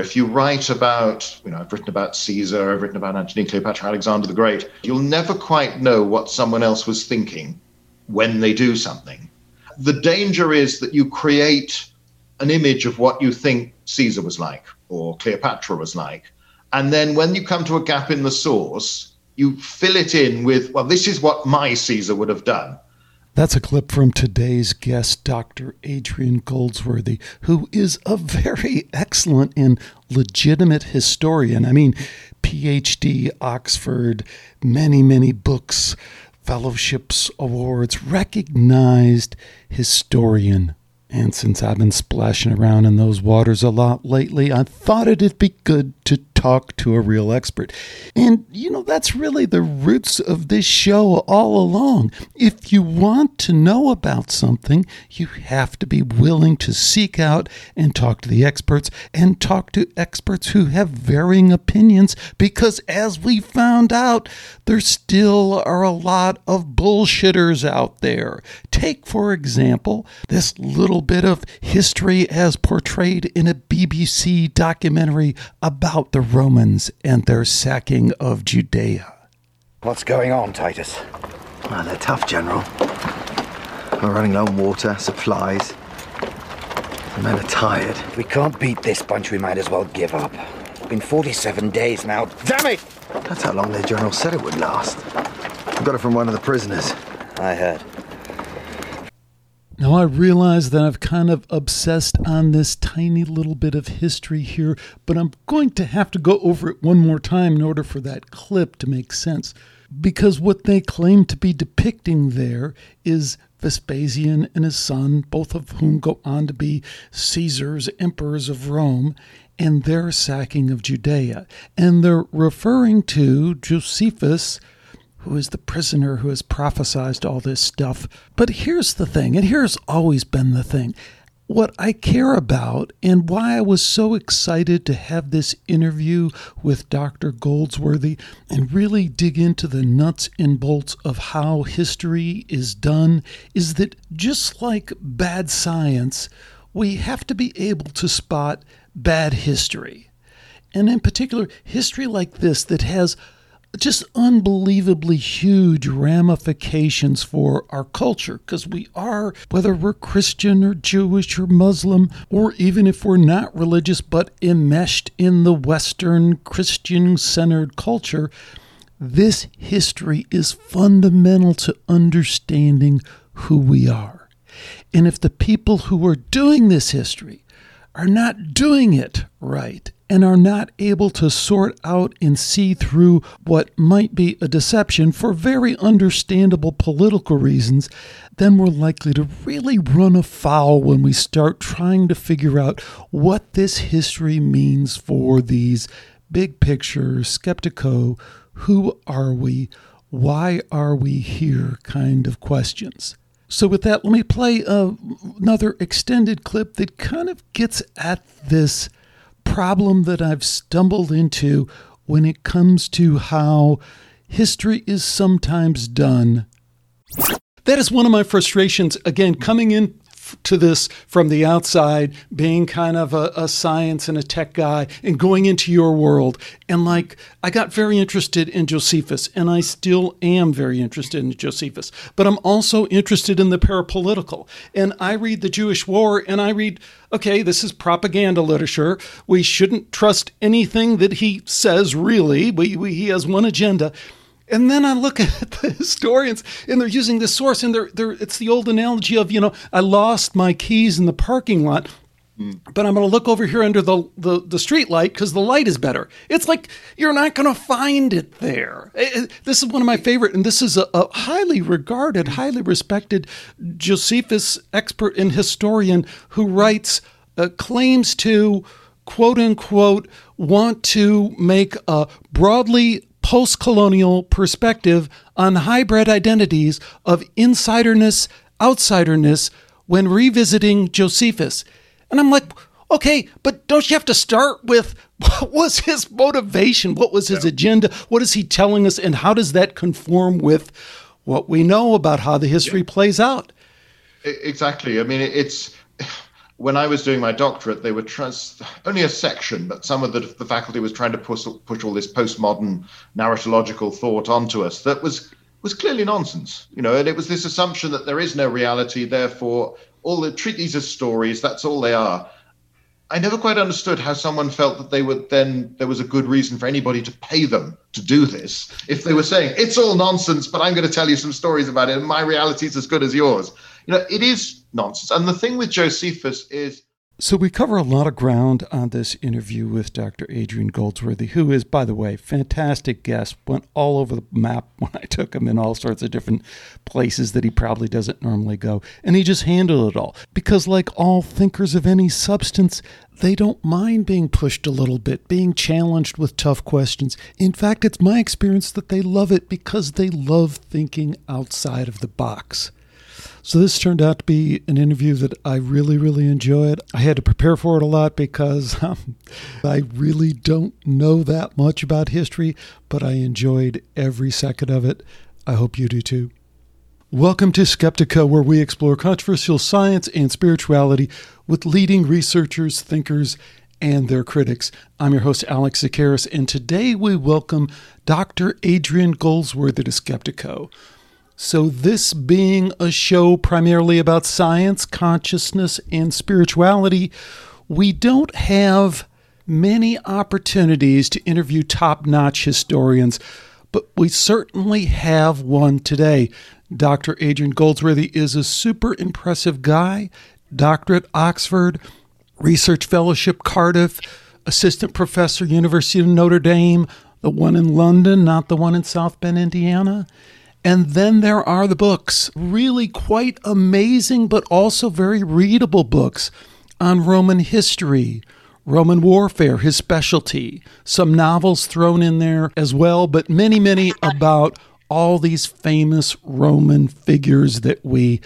If you write about, you know, I've written about Caesar, I've written about Antony, Cleopatra, Alexander the Great, you'll never quite know what someone else was thinking when they do something. The danger is that you create an image of what you think Caesar was like or Cleopatra was like. And then when you come to a gap in the source, you fill it in with, well, this is what my Caesar would have done. That's a clip from today's guest, Dr. Adrian Goldsworthy, who is a very excellent and legitimate historian. I mean, PhD, Oxford, many, many books, fellowships, awards, recognized historian and since I've been splashing around in those waters a lot lately, I thought it'd be good to talk to a real expert. And, you know, that's really the roots of this show all along. If you want to know about something, you have to be willing to seek out and talk to the experts and talk to experts who have varying opinions because, as we found out, there still are a lot of bullshitters out there. Take, for example, this little bit of history as portrayed in a BBC documentary about the Romans and their sacking of Judea. What's going on, Titus? Well, they're tough, General. We're running low on water, supplies. The men are tired. If we can't beat this bunch, we might as well give up. It's been 47 days now. Damn it! That's how long the General said it would last. I got it from one of the prisoners. I heard. Now, I realize that I've kind of obsessed on this tiny little bit of history here, but I'm going to have to go over it one more time in order for that clip to make sense. Because what they claim to be depicting there is Vespasian and his son, both of whom go on to be Caesars, emperors of Rome, and their sacking of Judea. And they're referring to Josephus who is the prisoner who has prophesied all this stuff. But here's the thing, and here's always been the thing. What I care about and why I was so excited to have this interview with Dr. Goldsworthy and really dig into the nuts and bolts of how history is done is that just like bad science, we have to be able to spot bad history. And in particular, history like this that has just unbelievably huge ramifications for our culture because we are, whether we're Christian or Jewish or Muslim, or even if we're not religious but enmeshed in the Western Christian centered culture, this history is fundamental to understanding who we are. And if the people who are doing this history are not doing it right and are not able to sort out and see through what might be a deception for very understandable political reasons, then we're likely to really run afoul when we start trying to figure out what this history means for these big picture, skeptico, who are we, why are we here kind of questions. So, with that, let me play uh, another extended clip that kind of gets at this problem that I've stumbled into when it comes to how history is sometimes done. That is one of my frustrations. Again, coming in to this from the outside, being kind of a, a, science and a tech guy, and going into your world. And like, I got very interested in Josephus, and I still am very interested in Josephus. But I'm also interested in the parapolitical. And I read the Jewish War, and I read, okay, this is propaganda literature. We shouldn't trust anything that he says, really. We, we, he has one agenda. And then I look at the historians and they're using this source and they're, they're it's the old analogy of, you know, I lost my keys in the parking lot, mm. but I'm going to look over here under the, the, the street light because the light is better. It's like you're not going to find it there. It, this is one of my favorite, and this is a, a highly regarded, mm. highly respected Josephus expert and historian who writes, uh, claims to, quote unquote, want to make a broadly post colonial perspective on hybrid identities of insiderness, outsiderness when revisiting Josephus. And I'm like, okay, but don't you have to start with what was his motivation? What was his yeah. agenda? What is he telling us? And how does that conform with what we know about how the history yeah. plays out? Exactly. I mean, it's when I was doing my doctorate, they were trans- only a section, but some of the, the faculty was trying to push, push all this postmodern narratological thought onto us that was was clearly nonsense. You know, and it was this assumption that there is no reality, therefore all the treat these as stories. That's all they are. I never quite understood how someone felt that they would then there was a good reason for anybody to pay them to do this if they were saying it's all nonsense, but I'm going to tell you some stories about it, and my reality is as good as yours. You know, it is nonsense. And the thing with Josephus is so, we cover a lot of ground on this interview with Dr. Adrian Goldsworthy, who is, by the way, fantastic guest. Went all over the map when I took him in all sorts of different places that he probably doesn't normally go. And he just handled it all. Because, like all thinkers of any substance, they don't mind being pushed a little bit, being challenged with tough questions. In fact, it's my experience that they love it because they love thinking outside of the box. So this turned out to be an interview that I really, really enjoyed. I had to prepare for it a lot because um, I really don't know that much about history, but I enjoyed every second of it. I hope you do too. Welcome to Skeptico, where we explore controversial science and spirituality with leading researchers, thinkers, and their critics. I'm your host, Alex Tsakiris, and today we welcome Dr. Adrian Goldsworthy to Skeptico. So, this being a show primarily about science, consciousness, and spirituality, we don't have many opportunities to interview top notch historians, but we certainly have one today. Dr. Adrian Goldsworthy is a super impressive guy, doctorate Oxford, research fellowship Cardiff, assistant professor University of Notre Dame, the one in London, not the one in South Bend, Indiana. And then there are the books, really quite amazing, but also very readable books on Roman history, Roman warfare, his specialty, some novels thrown in there as well, but many, many about all these famous Roman figures that we,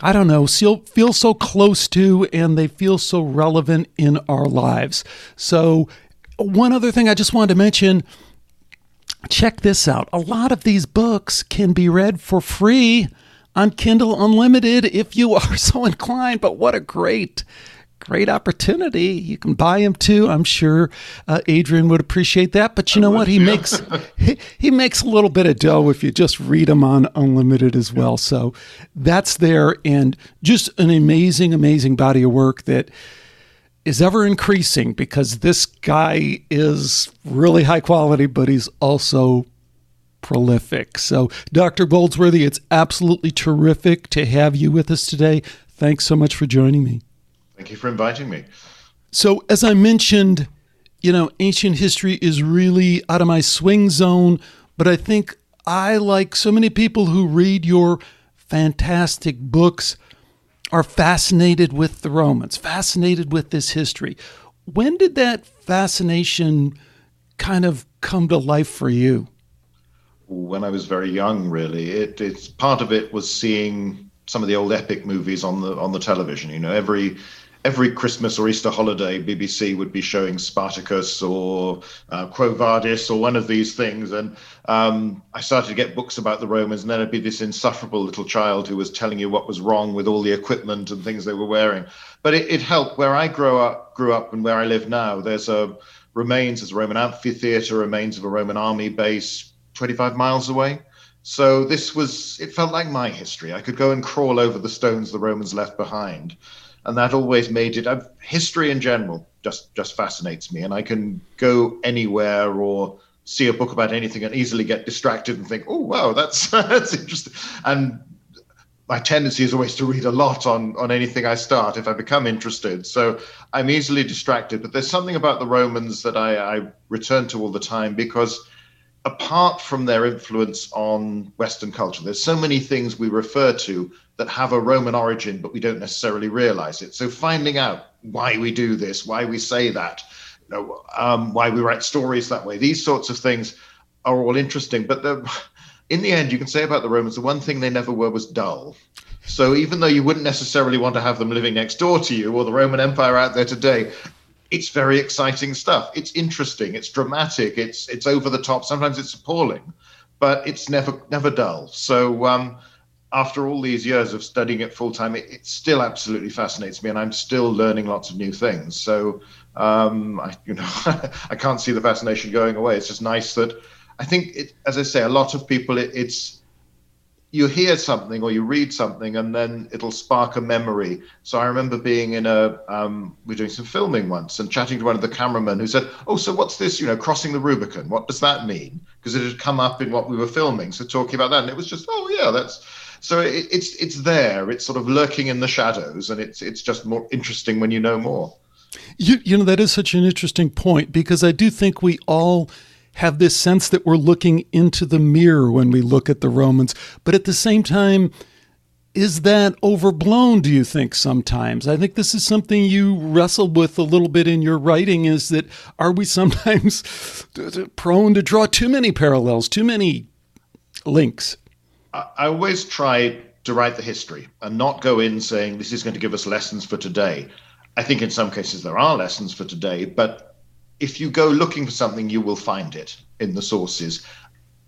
I don't know, feel, so close to and they feel so relevant in our lives. So, one other thing I just wanted to mention check this out. A lot of these books can be read for free on Kindle Unlimited if you are so inclined. But what a great, great opportunity. You can buy them too. I'm sure uh, Adrian would appreciate that. But you know what? He makes he, he makes a little bit of dough if you just read them on Unlimited as well. So that's there and just an amazing, amazing body of work that is ever increasing because this guy is really high quality, but he's also prolific. So, Dr. Goldsworthy, it's absolutely terrific to have you with us today. Thanks so much for joining me. Thank you for inviting me. So, as I mentioned, you know, ancient history is really out of my swing zone, but I think I, like so many people who read your fantastic books, are fascinated with the Romans, fascinated with this history. When did that fascination kind of come to life for you? When I was very young, really. It, it's part of it was seeing some of the old epic movies on the on the television. You know, every every Christmas or Easter holiday, BBC would be showing Spartacus or uh, Quo Vadis or one of these things. And um, I started to get books about the Romans, and then it'd be this insufferable little child who was telling you what was wrong with all the equipment and things they were wearing. But it, it helped. Where I grew up, grew up, and where I live now, there's a remains, there's a Roman amphitheater, remains of a Roman army base 25 miles away. So this was, it felt like my history. I could go and crawl over the stones the Romans left behind and that always made it. I've, history in general just just fascinates me, and I can go anywhere or see a book about anything and easily get distracted and think, oh wow, that's that's interesting. And my tendency is always to read a lot on on anything I start if I become interested. So I'm easily distracted. But there's something about the Romans that I, I return to all the time because apart from their influence on Western culture, there's so many things we refer to that have a Roman origin, but we don't necessarily realize it. So finding out why we do this, why we say that, you know, um, why we write stories that way, these sorts of things are all interesting. But the, in the end, you can say about the Romans, the one thing they never were was dull. So even though you wouldn't necessarily want to have them living next door to you or the Roman Empire out there today, it's very exciting stuff. It's interesting. It's dramatic. It's it's over the top. Sometimes it's appalling, but it's never never dull. So um, after all these years of studying it full time, it, it, still absolutely fascinates me, and I'm still learning lots of new things. So, um, I, you know, I can't see the fascination going away. It's just nice that I think, it, as I say, a lot of people, it, it's you hear something or you read something and then it'll spark a memory. So I remember being in a, um, we were doing some filming once and chatting to one of the cameramen who said, Oh, so what's this, you know, crossing the Rubicon? What does that mean? Because it had come up in what we were filming. So talking about that, and it was just, Oh, yeah, that's, so it, it's, it's there. It's sort of lurking in the shadows and it's, it's just more interesting when you know more. You, you know, that is such an interesting point because I do think we all have this sense that we're looking into the mirror when we look at the Romans. But at the same time, is that overblown, do you think, sometimes? I think this is something you wrestled with a little bit in your writing is that are we sometimes prone to draw too many parallels, too many links? I always try to write the history and not go in saying this is going to give us lessons for today. I think in some cases there are lessons for today, but if you go looking for something, you will find it in the sources.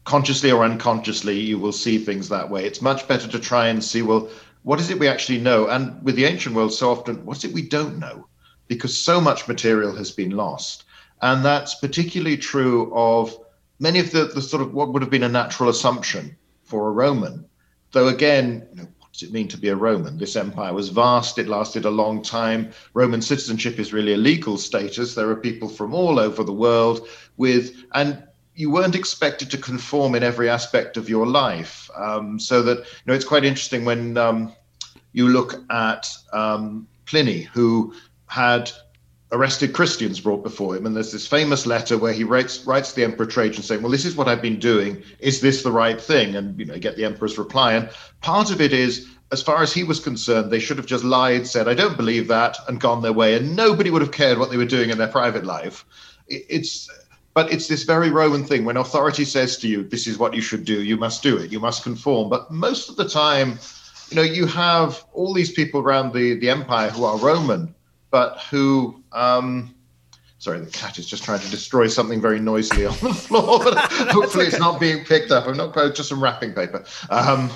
Consciously or unconsciously, you will see things that way. It's much better to try and see, well, what is it we actually know? And with the ancient world, so often, what's it we don't know? Because so much material has been lost. And that's particularly true of many of the, the sort of what would have been a natural assumption for a Roman. Though, again, you know, does it mean to be a Roman? This empire was vast, it lasted a long time. Roman citizenship is really a legal status. There are people from all over the world with, and you weren't expected to conform in every aspect of your life. Um, so that, you know, it's quite interesting when um, you look at um, Pliny, who had arrested Christians brought before him. And there's this famous letter where he writes writes the Emperor Trajan saying, Well, this is what I've been doing. Is this the right thing? And you know, get the emperor's reply. And part of it is, as far as he was concerned, they should have just lied, said, I don't believe that, and gone their way, and nobody would have cared what they were doing in their private life. It's but it's this very Roman thing when authority says to you, This is what you should do, you must do it, you must conform. But most of the time, you know, you have all these people around the, the empire who are Roman but who um, sorry, the cat is just trying to destroy something very noisily on the floor, but hopefully okay. it's not being picked up. I'm not quite just some wrapping paper. Um,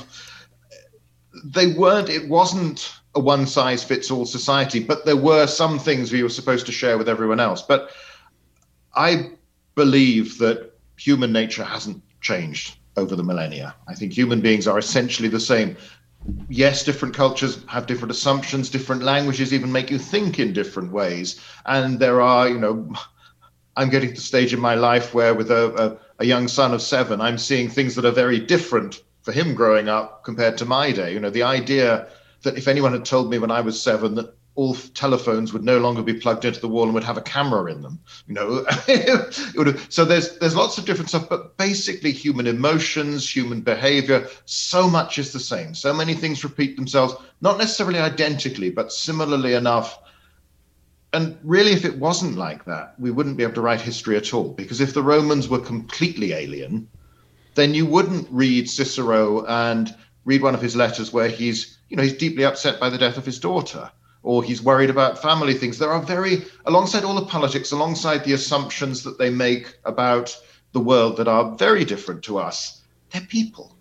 they weren't, it wasn't a one size fits all society, but there were some things we were supposed to share with everyone else. But I believe that human nature hasn't changed over the millennia. I think human beings are essentially the same yes, different cultures have different assumptions, different languages even make you think in different ways. And there are, you know, I'm getting to the stage in my life where, with a, a, a, young son of seven, I'm seeing things that are very different for him growing up compared to my day. You know, the idea that if anyone had told me when I was seven that all telephones would no longer be plugged into the wall and would have a camera in them. You know, so there's there's lots of different stuff, but basically human emotions, human behavior, so much is the same. So many things repeat themselves, not necessarily identically, but similarly enough. And really, if it wasn't like that, we wouldn't be able to write history at all. Because if the Romans were completely alien, then you wouldn't read Cicero and read one of his letters where he's, you know, he's deeply upset by the death of his daughter or he's worried about family things. There are very, alongside all the politics, alongside the assumptions that they make about the world that are very different to us, they're people.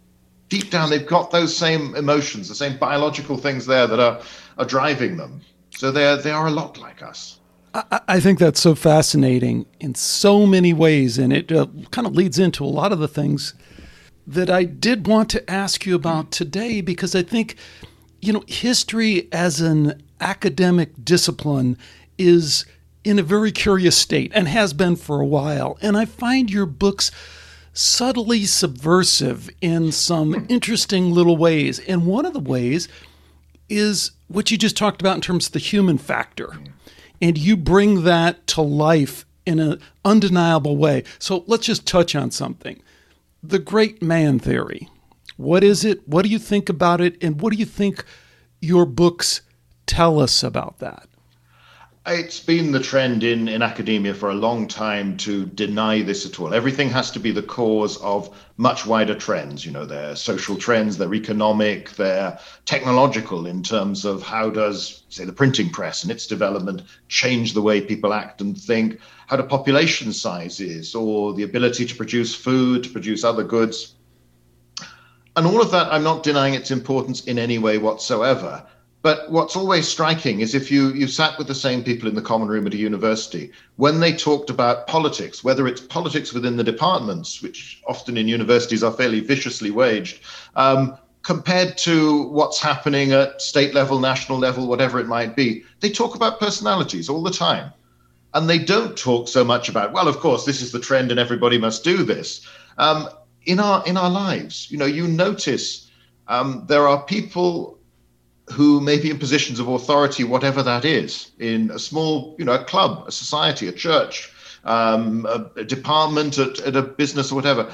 Deep down, they've got those same emotions, the same biological things there that are, are driving them. So they're, they are a lot like us. I, I think that's so fascinating in so many ways, and it uh, kind of leads into a lot of the things that I did want to ask you about today because I think, you know, history as an academic discipline is in a very curious state and has been for a while. And I find your books subtly subversive in some interesting little ways. And one of the ways is what you just talked about in terms of the human factor. And you bring that to life in an undeniable way. So let's just touch on something. The great man theory. What is it? What do you think about it? And what do you think your books Tell us about that. It's been the trend in, in academia for a long time to deny this at all. Everything has to be the cause of much wider trends. You know, they're social trends, they're economic, they're technological in terms of how does, say, the printing press and its development change the way people act and think, how do population sizes or the ability to produce food, to produce other goods And all of that, I'm not denying its importance in any way whatsoever. But what's always striking is if you, you sat with the same people in the common room at a university, when they talked about politics, whether it's politics within the departments, which often in universities are fairly viciously waged, um, compared to what's happening at state level, national level, whatever it might be, they talk about personalities all the time. And they don't talk so much about, well, of course, this is the trend and everybody must do this. Um, in our in our lives, you know, you notice um, there are people who may be in positions of authority, whatever that is, in a small, you know, a club, a society, a church, um, a, a, department at, at a business or whatever.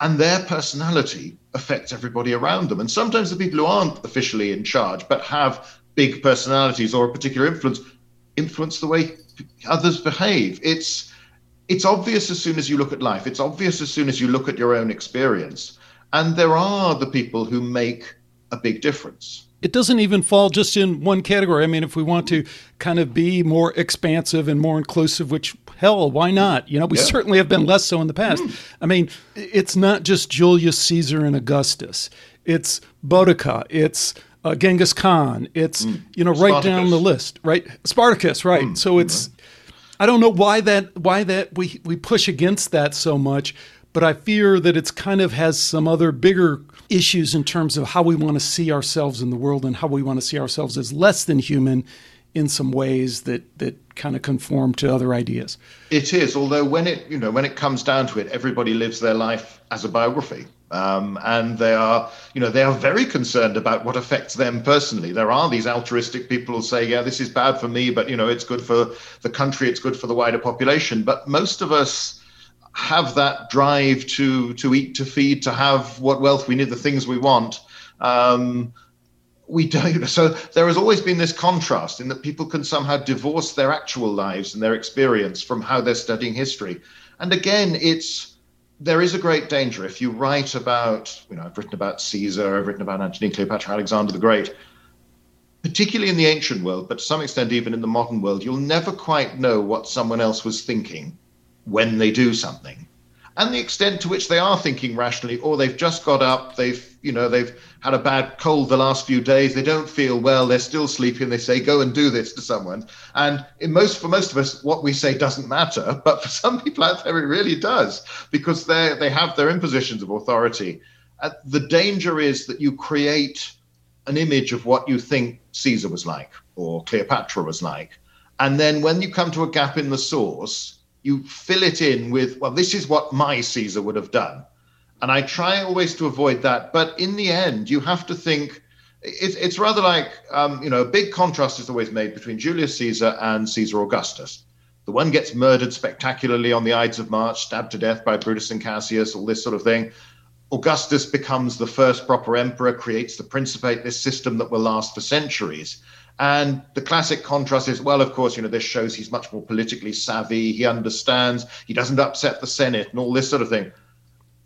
And their personality affects everybody around them. And sometimes the people who aren't officially in charge but have big personalities or a particular influence influence the way others behave. It's it's obvious as soon as you look at life. It's obvious as soon as you look at your own experience. And there are the people who make a big difference it doesn't even fall just in one category. I mean, if we want to kind of be more expansive and more inclusive, which hell, why not? You know, we yeah. certainly have been less so in the past. Mm. I mean, it's not just Julius Caesar and Augustus. It's Boudica. It's uh, Genghis Khan. It's mm. you know right down the list, right? Spartacus, right? Mm. So it's I don't know why that why that we we push against that so much, but I fear that it's kind of has some other bigger issues in terms of how we want to see ourselves in the world and how we want to see ourselves as less than human in some ways that that kind of conform to other ideas. It is, although when it you know when it comes down to it, everybody lives their life as a biography, um, and they are you know they are very concerned about what affects them personally. There are these altruistic people who say, yeah, this is bad for me, but you know it's good for the country, it's good for the wider population. But most of us have that drive to to eat, to feed, to have what wealth we need, the things we want. Um, we don't. So there has always been this contrast in that people can somehow divorce their actual lives and their experience from how they're studying history. And again, it's there is a great danger if you write about, you know, I've written about Caesar, I've written about Antony, Cleopatra, Alexander the Great. Particularly in the ancient world, but to some extent even in the modern world, you'll never quite know what someone else was thinking when they do something and the extent to which they are thinking rationally or they've just got up they've you know they've had a bad cold the last few days they don't feel well they're still sleeping they say go and do this to someone. And in most for most of us what we say doesn't matter but for some people out there it really does because they they have their impositions of authority. Uh, the danger is that you create an image of what you think caesar was like or cleopatra was like and then when you come to a gap in the source you fill it in with, well, this is what my Caesar would have done. And I try always to avoid that. But in the end, you have to think it's, it's rather like, um, you know, a big contrast is always made between Julius Caesar and Caesar Augustus. The one gets murdered spectacularly on the Ides of March, stabbed to death by Brutus and Cassius, all this sort of thing. Augustus becomes the first proper emperor, creates the Principate, this system that will last for centuries. And the classic contrast is, well, of course, you know, this shows he's much more politically savvy. He understands. He doesn't upset the Senate and all this sort of thing.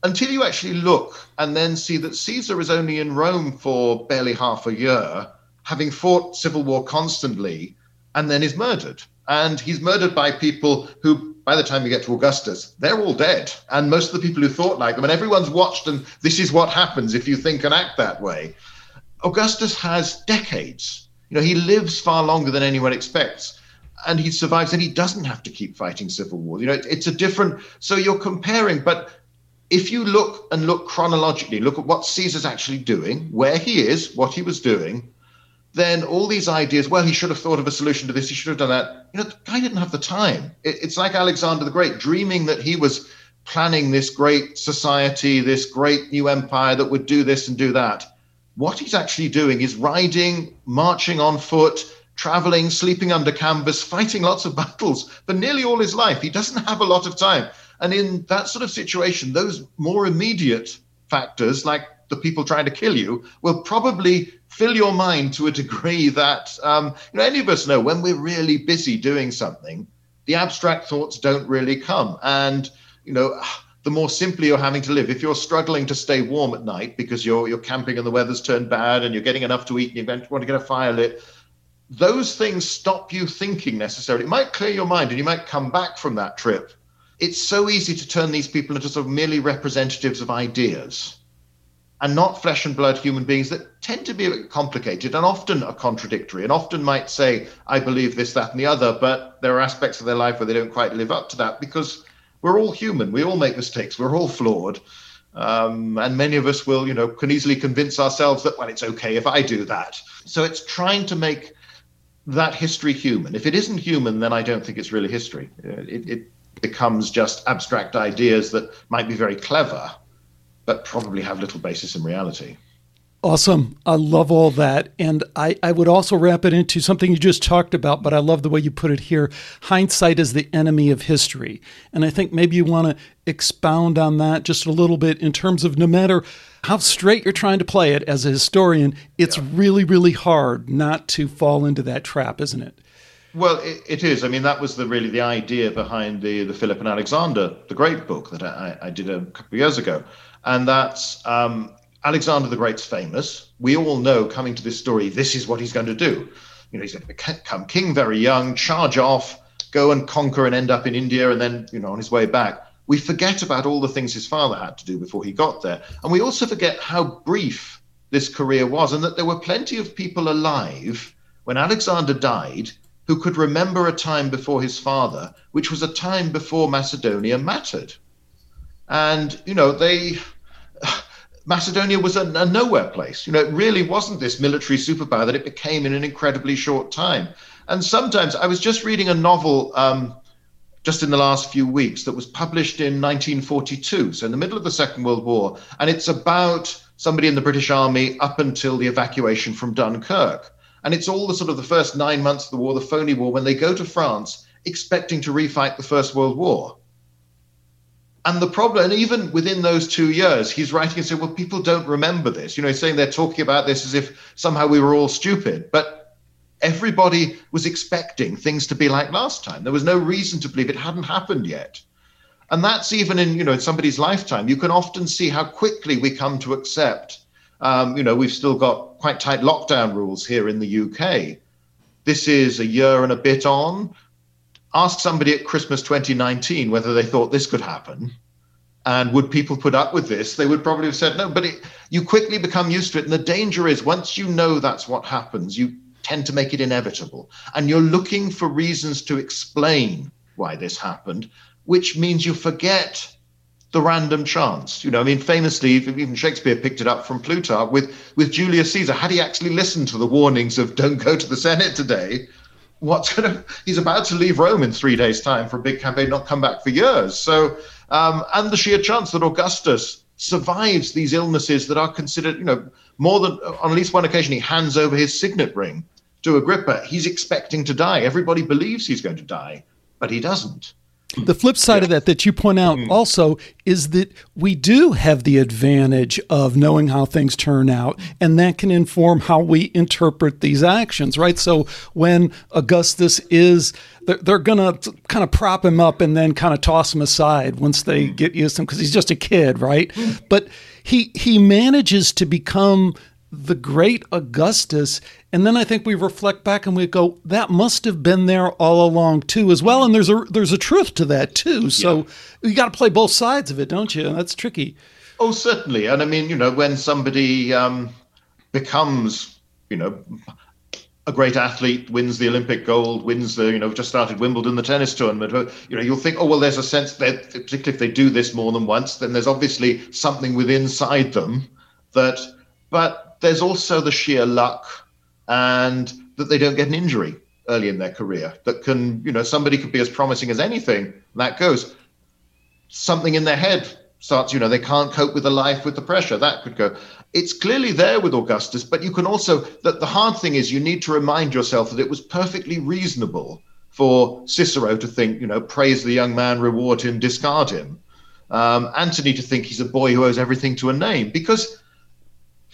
Until you actually look and then see that Caesar is only in Rome for barely half a year, having fought civil war constantly, and then is murdered. And he's murdered by people who, by the time you get to Augustus, they're all dead. And most of the people who thought like them, and everyone's watched, and this is what happens if you think and act that way. Augustus has decades you know, he lives far longer than anyone expects. And he survives and he doesn't have to keep fighting civil war. You know, it, it's a different. So you're comparing, but if you look and look chronologically, look at what Caesar's actually doing, where he is, what he was doing, then all these ideas, well, he should have thought of a solution to this, he should have done that. You know, the guy didn't have the time. It, it's like Alexander the Great dreaming that he was planning this great society, this great new empire that would do this and do that. What he's actually doing is riding, marching on foot, traveling, sleeping under canvas, fighting lots of battles for nearly all his life. He doesn't have a lot of time. And in that sort of situation, those more immediate factors, like the people trying to kill you, will probably fill your mind to a degree that um, you know any of us know when we're really busy doing something, the abstract thoughts don't really come. And you know, the more simply you're having to live. If you're struggling to stay warm at night because you're you're camping and the weather's turned bad and you're getting enough to eat and you want to get a fire lit, those things stop you thinking necessarily. It might clear your mind and you might come back from that trip. It's so easy to turn these people into sort of merely representatives of ideas. and not flesh and blood human beings that tend to be a bit complicated and often are contradictory and often might say, I believe this, that, and the other, but there are aspects of their life where they don't quite live up to that because we're all human. We all make mistakes. We're all flawed. Um, and many of us will, you know, can easily convince ourselves that, well, it's okay if I do that. So it's trying to make that history human. If it isn't human, then I don't think it's really history. It, it becomes just abstract ideas that might be very clever, but probably have little basis in reality. Awesome. I love all that. And I, I would also wrap it into something you just talked about, but I love the way you put it here. Hindsight is the enemy of history. And I think maybe you want to expound on that just a little bit in terms of no matter how straight you're trying to play it as a historian, it's yeah. really, really hard not to fall into that trap, isn't it? Well, it, it is. I mean, that was the really the idea behind the the Philip and Alexander, the Great book that I, I did a couple of years ago, and that's um, Alexander the Great's famous. We all know coming to this story, this is what he's going to do. You know, he's going to become king very young, charge off, go and conquer and end up in India, and then you know on his way back. We forget about all the things his father had to do before he got there, and we also forget how brief this career was, and that there were plenty of people alive when Alexander died who could remember a time before his father, which was a time before Macedonia mattered. And, you know, they. Macedonia was a, a, nowhere place. You know, it really wasn't this military superpower that it became in an incredibly short time. And sometimes I was just reading a novel um, just in the last few weeks that was published in 1942, so in the middle of the Second World War, and it's about somebody in the British Army up until the evacuation from Dunkirk. And it's all the sort of the first nine months of the war, the phony war, when they go to France expecting to refight the First World War. And the problem, and even within those two years, he's writing and saying, well, people don't remember this. You know, he's saying they're talking about this as if somehow we were all stupid. But everybody was expecting things to be like last time. There was no reason to believe it hadn't happened yet. And that's even in, you know, in somebody's lifetime. You can often see how quickly we come to accept um, you know, we've still got quite tight lockdown rules here in the UK. This is a year and a bit on. Ask somebody at Christmas 2019 whether they thought this could happen. And would people put up with this? They would probably have said no. But it, you quickly become used to it. And the danger is once you know that's what happens, you tend to make it inevitable. And you're looking for reasons to explain why this happened, which means you forget the random chance. You know, I mean, famously, even Shakespeare picked it up from Plutarch with, with Julius Caesar. Had he actually listened to the warnings of don't go to the Senate today, what's going to, he's about to leave Rome in three days' time for a big campaign, not come back for years. So, um, and the sheer chance that Augustus survives these illnesses that are considered, you know, more than on at least one occasion, he hands over his signet ring to Agrippa. He's expecting to die. Everybody believes he's going to die, but he doesn't. The flip side yeah. of that that you point out mm. also is that we do have the advantage of knowing how things turn out, and that can inform how we interpret these actions, right? So when Augustus is, they're, they're going to kind of prop him up and then kind of toss him aside once they mm. get used to him because he's just a kid, right? Mm. But he he manages to become the great Augustus. And then I think we reflect back and we go, that must have been there all along too, as well. And there's a there's a truth to that too. So yeah. you got to play both sides of it, don't you? That's tricky. Oh, certainly. And I mean, you know, when somebody um, becomes, you know, a great athlete, wins the Olympic gold, wins the, you know, just started Wimbledon, the tennis tournament, you know, you'll think, oh, well, there's a sense that, particularly if they do this more than once, then there's obviously something within inside them that, but there's also the sheer luck and that they don't get an injury early in their career that can, you know, somebody could be as promising as anything. that goes. Something in their head starts, you know, they can't cope with the life with the pressure. That could go. It's clearly there with Augustus, but you can also, that the hard thing is you need to remind yourself that it was perfectly reasonable for Cicero to think, you know, praise the young man, reward him, discard him. Um, Antony to think he's a boy who owes everything to a name because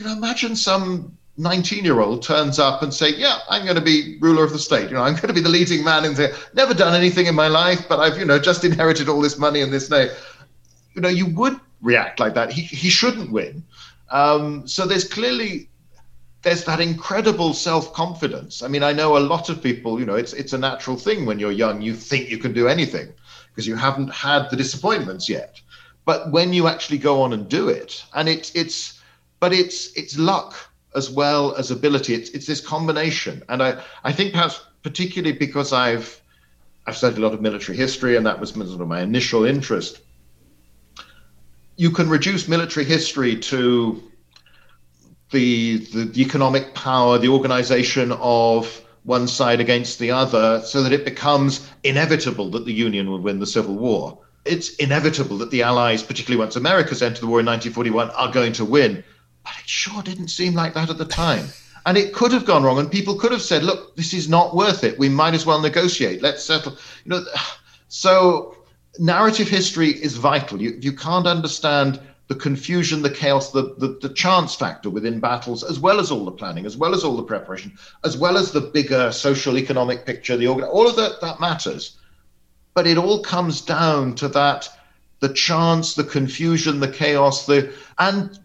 you know, imagine some 19 year old turns up and say, yeah, I'm going to be ruler of the state. You know, I'm going to be the leading man in there. Never done anything in my life, but I've, you know, just inherited all this money and this name. You know, you would react like that. He, he shouldn't win. Um, so there's clearly, there's that incredible self-confidence. I mean, I know a lot of people, you know, it's, it's a natural thing when you're young, you think you can do anything because you haven't had the disappointments yet. But when you actually go on and do it, and it, it's, but it's it's luck as well as ability. It's it's this combination, and I I think perhaps particularly because I've I've studied a lot of military history, and that was sort of my initial interest. You can reduce military history to the, the, the economic power, the organization of one side against the other, so that it becomes inevitable that the Union will win the Civil War. It's inevitable that the Allies, particularly once America's entered the war in 1941, are going to win. But it sure didn't seem like that at the time. And it could have gone wrong, and people could have said, look, this is not worth it. We might as well negotiate. Let's settle. You know, so narrative history is vital. You, you can't understand the confusion, the chaos, the, the, the chance factor within battles, as well as all the planning, as well as all the preparation, as well as the bigger social economic picture, the organ, all of that, that matters. But it all comes down to that the chance, the confusion, the chaos, the and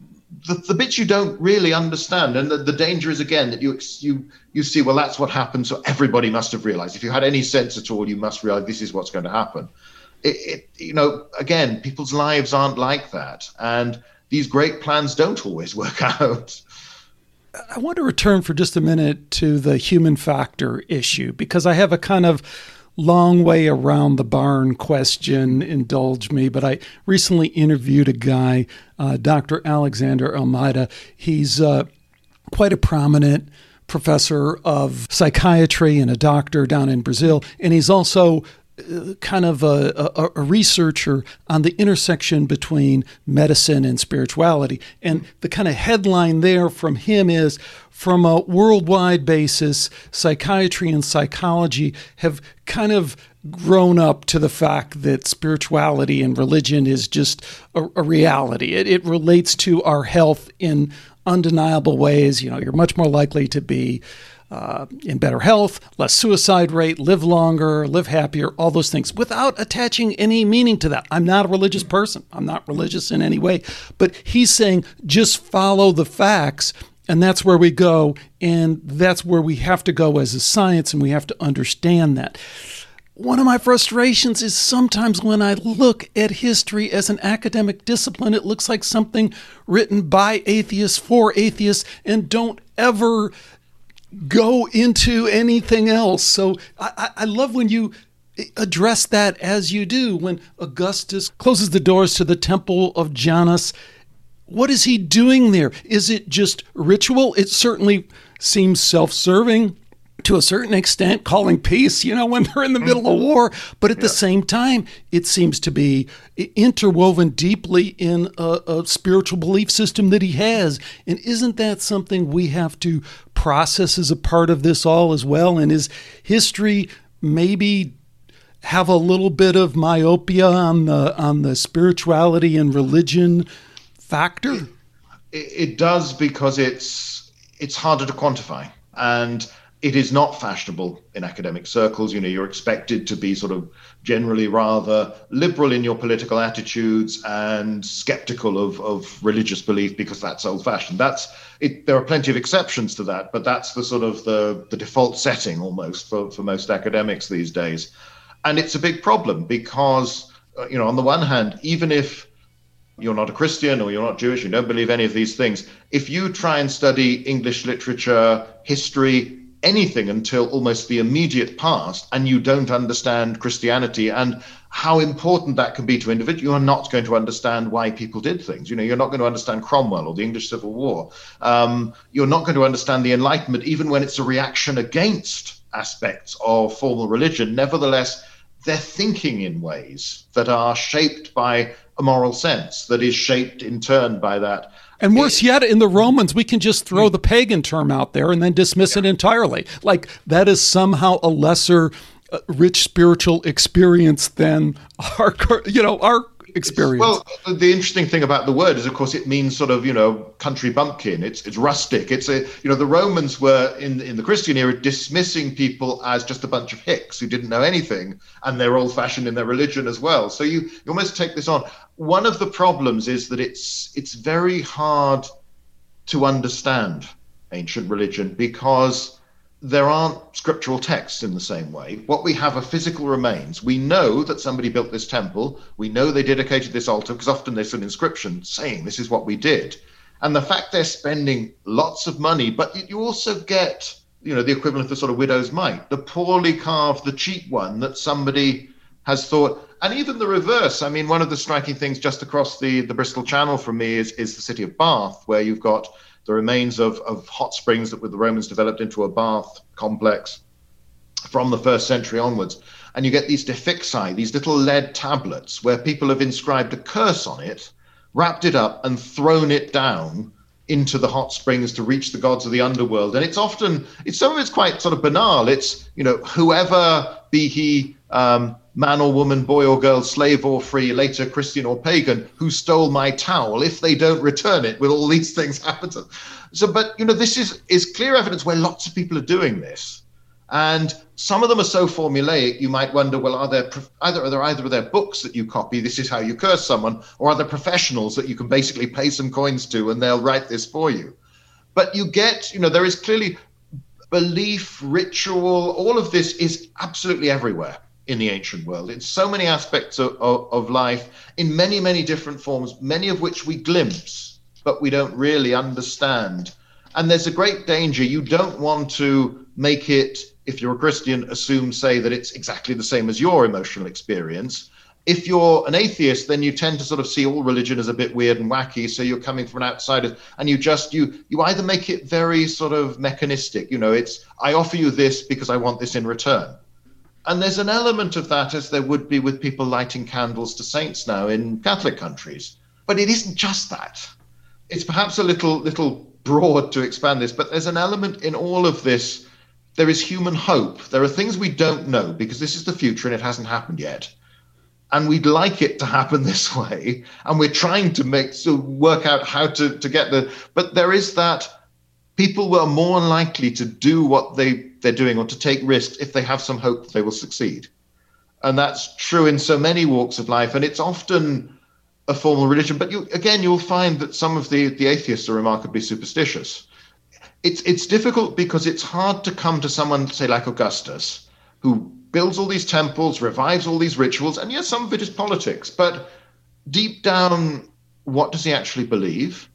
the, the bits you don't really understand, and the, the danger is again that you you you see, well, that's what happened, so everybody must have realized. If you had any sense at all, you must realize this is what's going to happen. It, it, you know, again, people's lives aren't like that, and these great plans don't always work out. I want to return for just a minute to the human factor issue because I have a kind of long way around the barn question, indulge me, but I recently interviewed a guy, uh, Dr. Alexander Almeida. He's uh, quite a prominent professor of psychiatry and a doctor down in Brazil, and he's also kind of a, a, a, researcher on the intersection between medicine and spirituality. And the kind of headline there from him is from a worldwide basis, psychiatry and psychology have kind of grown up to the fact that spirituality and religion is just a, a reality. It, it relates to our health in undeniable ways. You know, you're much more likely to be uh, in better health, less suicide rate, live longer, live happier, all those things without attaching any meaning to that. I'm not a religious person. I'm not religious in any way. But he's saying just follow the facts and that's where we go. And that's where we have to go as a science, and we have to understand that. One of my frustrations is sometimes when I look at history as an academic discipline, it looks like something written by atheists for atheists and don't ever go into anything else. So I, I love when you address that as you do. When Augustus closes the doors to the temple of Janus, what is he doing there? Is it just ritual? It certainly seems self serving to a certain extent, calling peace, you know, when they're in the middle of mm-hmm. war. But at yeah. the same time, it seems to be interwoven deeply in a, a, spiritual belief system that he has. And isn't that something we have to process as a part of this all as well? And is history maybe have a little bit of myopia on the on the spirituality and religion factor? It, it does because it's it's harder to quantify and it is not fashionable in academic circles. You know, you're expected to be sort of generally rather liberal in your political attitudes and skeptical of, of religious belief because that's old fashioned. That's it, there are plenty of exceptions to that, but that's the sort of the, the default setting almost for, for most academics these days. And it's a big problem because, uh, you know, on the one hand, even if you're not a Christian or you're not Jewish, you don't believe any of these things. If you try and study English literature, history, anything until almost the immediate past, and you don't understand Christianity and how important that can be to individuals, you are not going to understand why people did things. You know, you're not going to understand Cromwell or the English Civil War. Um, you're not going to understand the Enlightenment, even when it's a reaction against aspects of formal religion. Nevertheless, they're thinking in ways that are shaped by a moral sense that is shaped in turn by that. And worse yet, in the Romans, we can just throw the pagan term out there and then dismiss yeah. it entirely. Like that is somehow a lesser uh, rich spiritual experience than our, you know, our experience. Well, the interesting thing about the word is, of course, it means sort of you know country bumpkin. It's it's rustic. It's a you know the Romans were in in the Christian era dismissing people as just a bunch of hicks who didn't know anything, and they're old fashioned in their religion as well. So you you almost take this on. One of the problems is that it's it's very hard to understand ancient religion because there aren't scriptural texts in the same way. What we have are physical remains. We know that somebody built this temple. We know they dedicated this altar because often there's an inscription saying this is what we did. And the fact they're spending lots of money, but you also get, you know, the equivalent of the sort of widow's mite, the poorly carved, the cheap one that somebody has thought, and even the reverse. I mean, one of the striking things just across the, the Bristol Channel from me is, is the city of Bath, where you've got the remains of, of hot springs that with the Romans developed into a bath complex from the first century onwards. And you get these defixi, these little lead tablets where people have inscribed a curse on it, wrapped it up, and thrown it down into the hot springs to reach the gods of the underworld. And it's often, it's some of it's quite sort of banal. It's, you know, whoever be he um, man or woman, boy or girl, slave or free, later Christian or pagan, who stole my towel, if they don't return it, will all these things happen to them? So, but, you know, this is, is clear evidence where lots of people are doing this. And some of them are so formulaic, you might wonder, well, are there either are there either their books that you copy, this is how you curse someone, or are there professionals that you can basically pay some coins to and they'll write this for you? But you get, you know, there is clearly belief, ritual, all of this is absolutely everywhere in the ancient world. In so many aspects of, of, of life, in many, many different forms, many of which we glimpse, but we don't really understand. And there's a great danger. You don't want to make it if you're a Christian, assume, say, that it's exactly the same as your emotional experience. If you're an atheist, then you tend to sort of see all religion as a bit weird and wacky. So you're coming from an outsider, and you just you you either make it very sort of mechanistic. You know, it's I offer you this because I want this in return. And there's an element of that, as there would be with people lighting candles to saints now in Catholic countries. But it isn't just that. It's perhaps a little little broad to expand this, but there's an element in all of this there is human hope. There are things we don't know because this is the future and it hasn't happened yet. And we'd like it to happen this way. And we're trying to make to work out how to, to get the but there is that people were more likely to do what they, they're doing or to take risks if they have some hope they will succeed. And that's true in so many walks of life. And it's often a formal religion. But you, again, you'll find that some of the, the atheists are remarkably superstitious it's it's difficult because it's hard to come to someone, say like Augustus, who builds all these temples, revives all these rituals, and yes, some of it is politics, but deep down, what does he actually believe?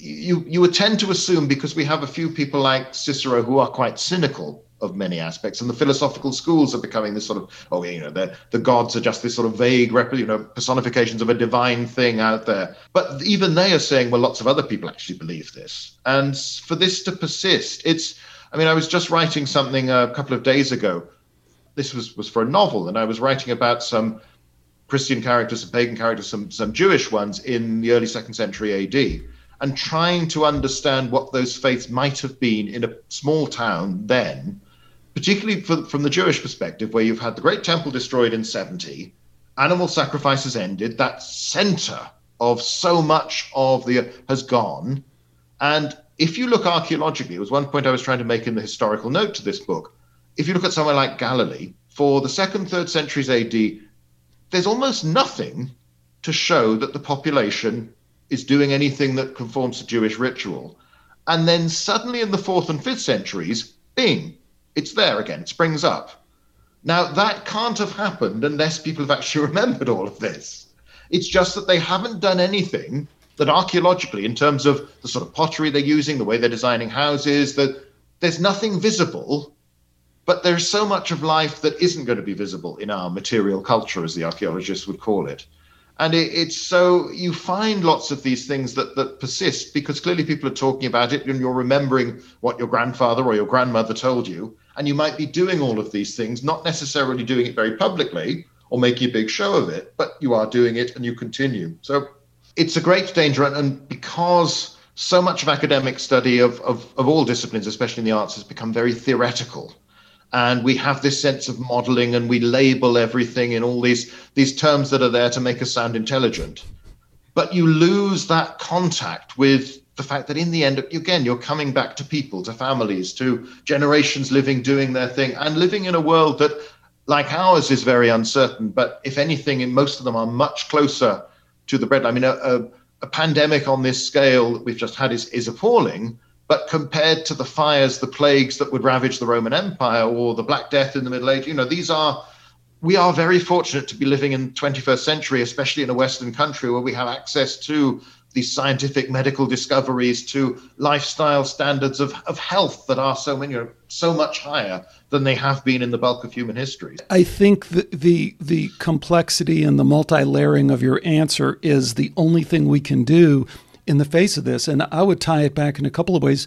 You you would tend to assume because we have a few people like Cicero who are quite cynical of many aspects. And the philosophical schools are becoming this sort of, oh, you know, the, the gods are just this sort of vague, you know, personifications of a divine thing out there. But even they are saying, well, lots of other people actually believe this. And for this to persist, it's, I mean, I was just writing something a couple of days ago. This was, was for a novel, and I was writing about some Christian characters, some pagan characters, some, some Jewish ones in the early second century AD and trying to understand what those faiths might have been in a small town then particularly for, from the Jewish perspective, where you've had the Great Temple destroyed in 70, animal sacrifices ended, that center of so much of the has gone. And if you look archaeologically, it was one point I was trying to make in the historical note to this book. If you look at somewhere like Galilee, for the second, third centuries AD, there's almost nothing to show that the population is doing anything that conforms to Jewish ritual. And then suddenly in the fourth and fifth centuries, bing, it's there again, it springs up. Now, that can't have happened unless people have actually remembered all of this. It's just that they haven't done anything that archaeologically, in terms of the sort of pottery they're using, the way they're designing houses, that there's nothing visible, but there's so much of life that isn't going to be visible in our material culture, as the archaeologists would call it and it, it's so you find lots of these things that that persist because clearly people are talking about it and you're remembering what your grandfather or your grandmother told you. And you might be doing all of these things not necessarily doing it very publicly or making a big show of it but you are doing it and you continue. So it's a great danger. And, because so much of academic study of, of, of all disciplines especially in the arts has become very theoretical and we have this sense of modeling and we label everything in all these these terms that are there to make us sound intelligent. But you lose that contact with the fact that in the end again you're coming back to people to families to generations living doing their thing and living in a world that like ours is very uncertain. But if anything in most of them are much closer to the bread i mean a, a, a pandemic on this scale that we've just had is, is appalling but compared to the fires, the plagues that would ravage the Roman Empire or the Black Death in the Middle Ages, you know, these are, we are very fortunate to be living in the 21st century, especially in a Western country where we have access to these scientific medical discoveries to lifestyle standards of, of health that are so many, so much higher than they have been in the bulk of human history. I think the the, the complexity and the multi-layering of your answer is the only thing we can do in the face of this. And I would tie it back in a couple of ways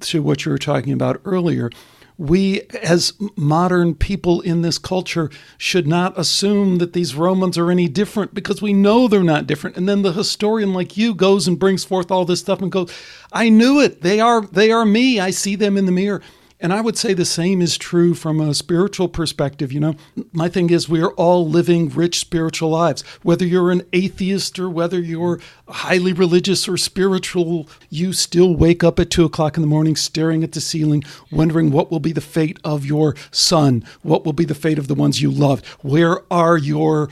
to what you were talking about earlier we, as modern people in this culture, should not assume that these Romans are any different because we know they're not different. And then the historian like you goes and brings forth all this stuff and goes, I knew it. They are they are me. I see them in the mirror. And I would say the same is true from a spiritual perspective. You know, my thing is we are all living rich spiritual lives. Whether you're an atheist or whether you're highly religious or spiritual, you still wake up at two o'clock in the morning staring at the ceiling, wondering what will be the fate of your son, what will be the fate of the ones you loved, where are your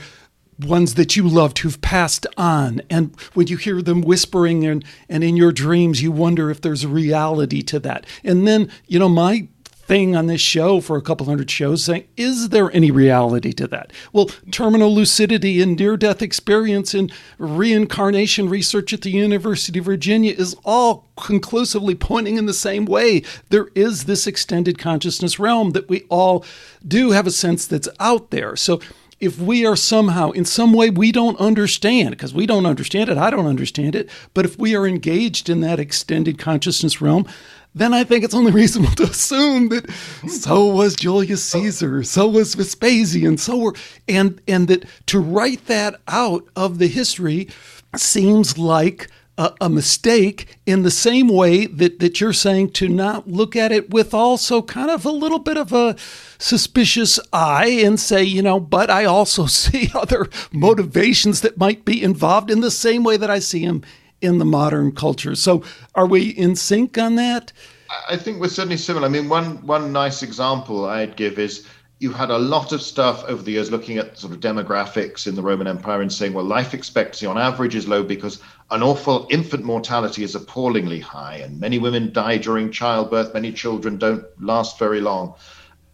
ones that you loved who've passed on. And when you hear them whispering and, and in your dreams, you wonder if there's a reality to that. And then, you know, my thing on this show for a couple hundred shows saying, is there any reality to that? Well, terminal lucidity and near death experience and reincarnation research at the University of Virginia is all conclusively pointing in the same way. There is this extended consciousness realm that we all do have a sense that's out there. So, if we are somehow, in some way, we don't understand, because we don't understand it, I don't understand it, but if we are engaged in that extended consciousness realm, then I think it's only reasonable to assume that so was Julius Caesar, so was Vespasian, so were, and and that to write that out of the history seems like a, a, mistake in the same way that, that you're saying to not look at it with also kind of a little bit of a suspicious eye and say, you know, but I also see other motivations that might be involved in the same way that I see them in the modern culture. So are we in sync on that? I think we're certainly similar. I mean, one one nice example I'd give is you had a lot of stuff over the years looking at sort of demographics in the Roman Empire and saying, well, life expectancy on average is low because an awful infant mortality is appallingly high, and many women die during childbirth, many children don't last very long.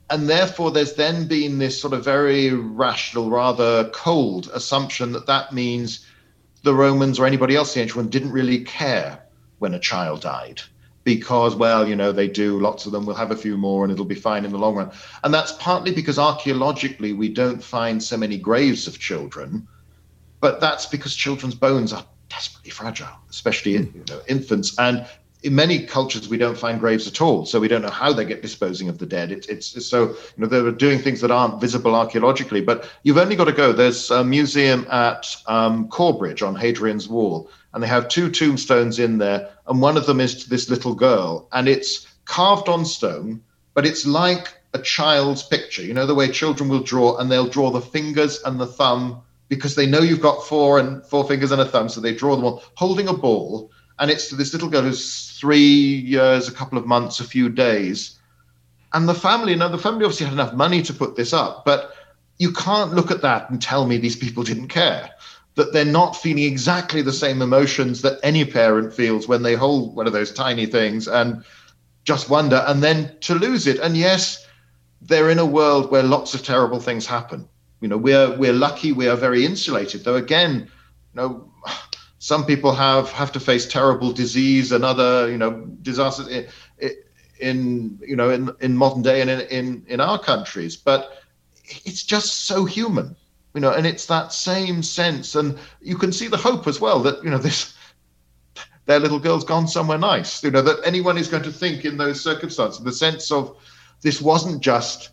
And therefore, there's then been this sort of very rational, rather cold assumption that that means the Romans or anybody else in the ancient world didn't really care when a child died because, well, you know, they do, lots of them we'll have a few more and it'll be fine in the long run. And that's partly because archaeologically we don't find so many graves of children, but that's because children's bones are desperately fragile, especially in, you know, infants. And in many cultures, we don't find graves at all, so we don't know how they get disposing of the dead. It, it's, it's so you know they're doing things that aren't visible archaeologically. But you've only got to go. There's a museum at um, Corbridge on Hadrian's Wall, and they have two tombstones in there, and one of them is to this little girl, and it's carved on stone, but it's like a child's picture. You know the way children will draw, and they'll draw the fingers and the thumb because they know you've got four and four fingers and a thumb, so they draw them all holding a ball, and it's to this little girl who's three years, a couple of months, a few days, and the family. Now the family obviously had enough money to put this up, but you can't look at that and tell me these people didn't care that they're not feeling exactly the same emotions that any parent feels when they hold one of those tiny things and just wonder and then to lose it. And yes they're in a world where lots of terrible things happen. You know we're we're lucky we are very insulated though again you know some people have have to face terrible disease and other you know disasters in, in you know in in modern day and in in, in our countries. But it's just so human you know, and it's that same sense, and you can see the hope as well that you know this their little girl's gone somewhere nice. You know that anyone is going to think in those circumstances, the sense of this wasn't just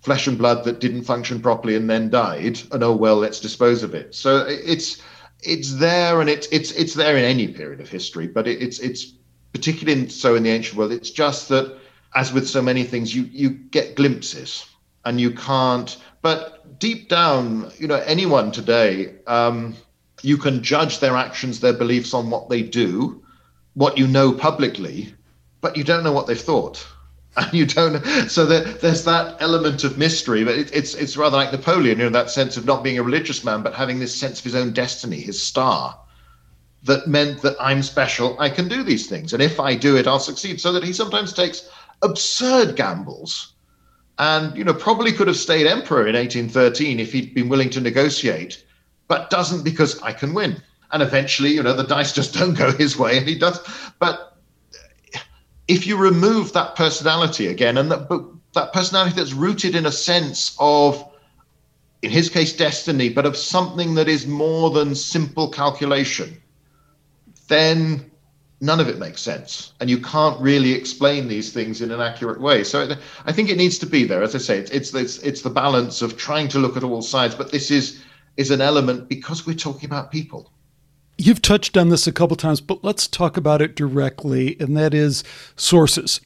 flesh and blood that didn't function properly and then died, and oh well, let's dispose of it. So it's it's there, and it's it's it's there in any period of history, but it, it's it's particularly so in the ancient world. It's just that, as with so many things, you you get glimpses, and you can't. But deep down, you know, anyone today, um, you can judge their actions, their beliefs on what they do, what you know publicly, but you don't know what they've thought. And you don't, so that there's that element of mystery. But it, it's it's rather like Napoleon, you know, that sense of not being a religious man, but having this sense of his own destiny, his star, that meant that I'm special. I can do these things, and if I do it, I'll succeed. So that he sometimes takes absurd gambles and you know probably could have stayed emperor in 1813 if he'd been willing to negotiate but doesn't because i can win and eventually, you know, the dice just don't go his way, and he does. But if you remove that personality again, and that, but that personality that's rooted in a sense of, in his case, destiny, but of something that is more than simple calculation, then none of it makes sense. And you can't really explain these things in an accurate way. So I think it needs to be there. As I say, it's, it's, it's the balance of trying to look at all sides, but this is, is an element because we're talking about people. You've touched on this a couple times, but let's talk about it directly, and that is sources.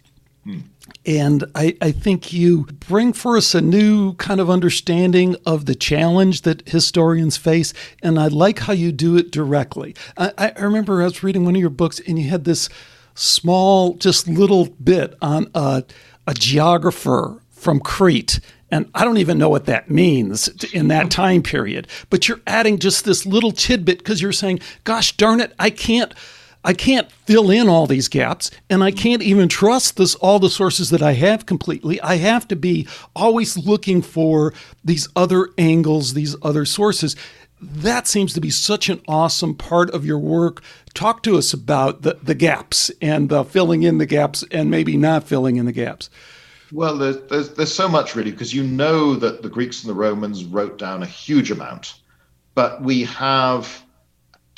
Hmm. And I, I, think you bring for us a new kind of understanding of the challenge that historians face. And I like how you do it directly. I, I remember I was reading one of your books, and you had this small, just little bit on a, a geographer from Crete and I don't even know what that means in that time period. But you're adding just this little tidbit because you're saying, gosh darn it, I can't. I can't fill in all these gaps and I can't even trust this all the sources that I have completely. I have to be always looking for these other angles, these other sources. That seems to be such an awesome part of your work. Talk to us about the, the gaps and the filling in the gaps and maybe not filling in the gaps. Well, there's, there's, there's so much really because you know that the Greeks and the Romans wrote down a huge amount, but we have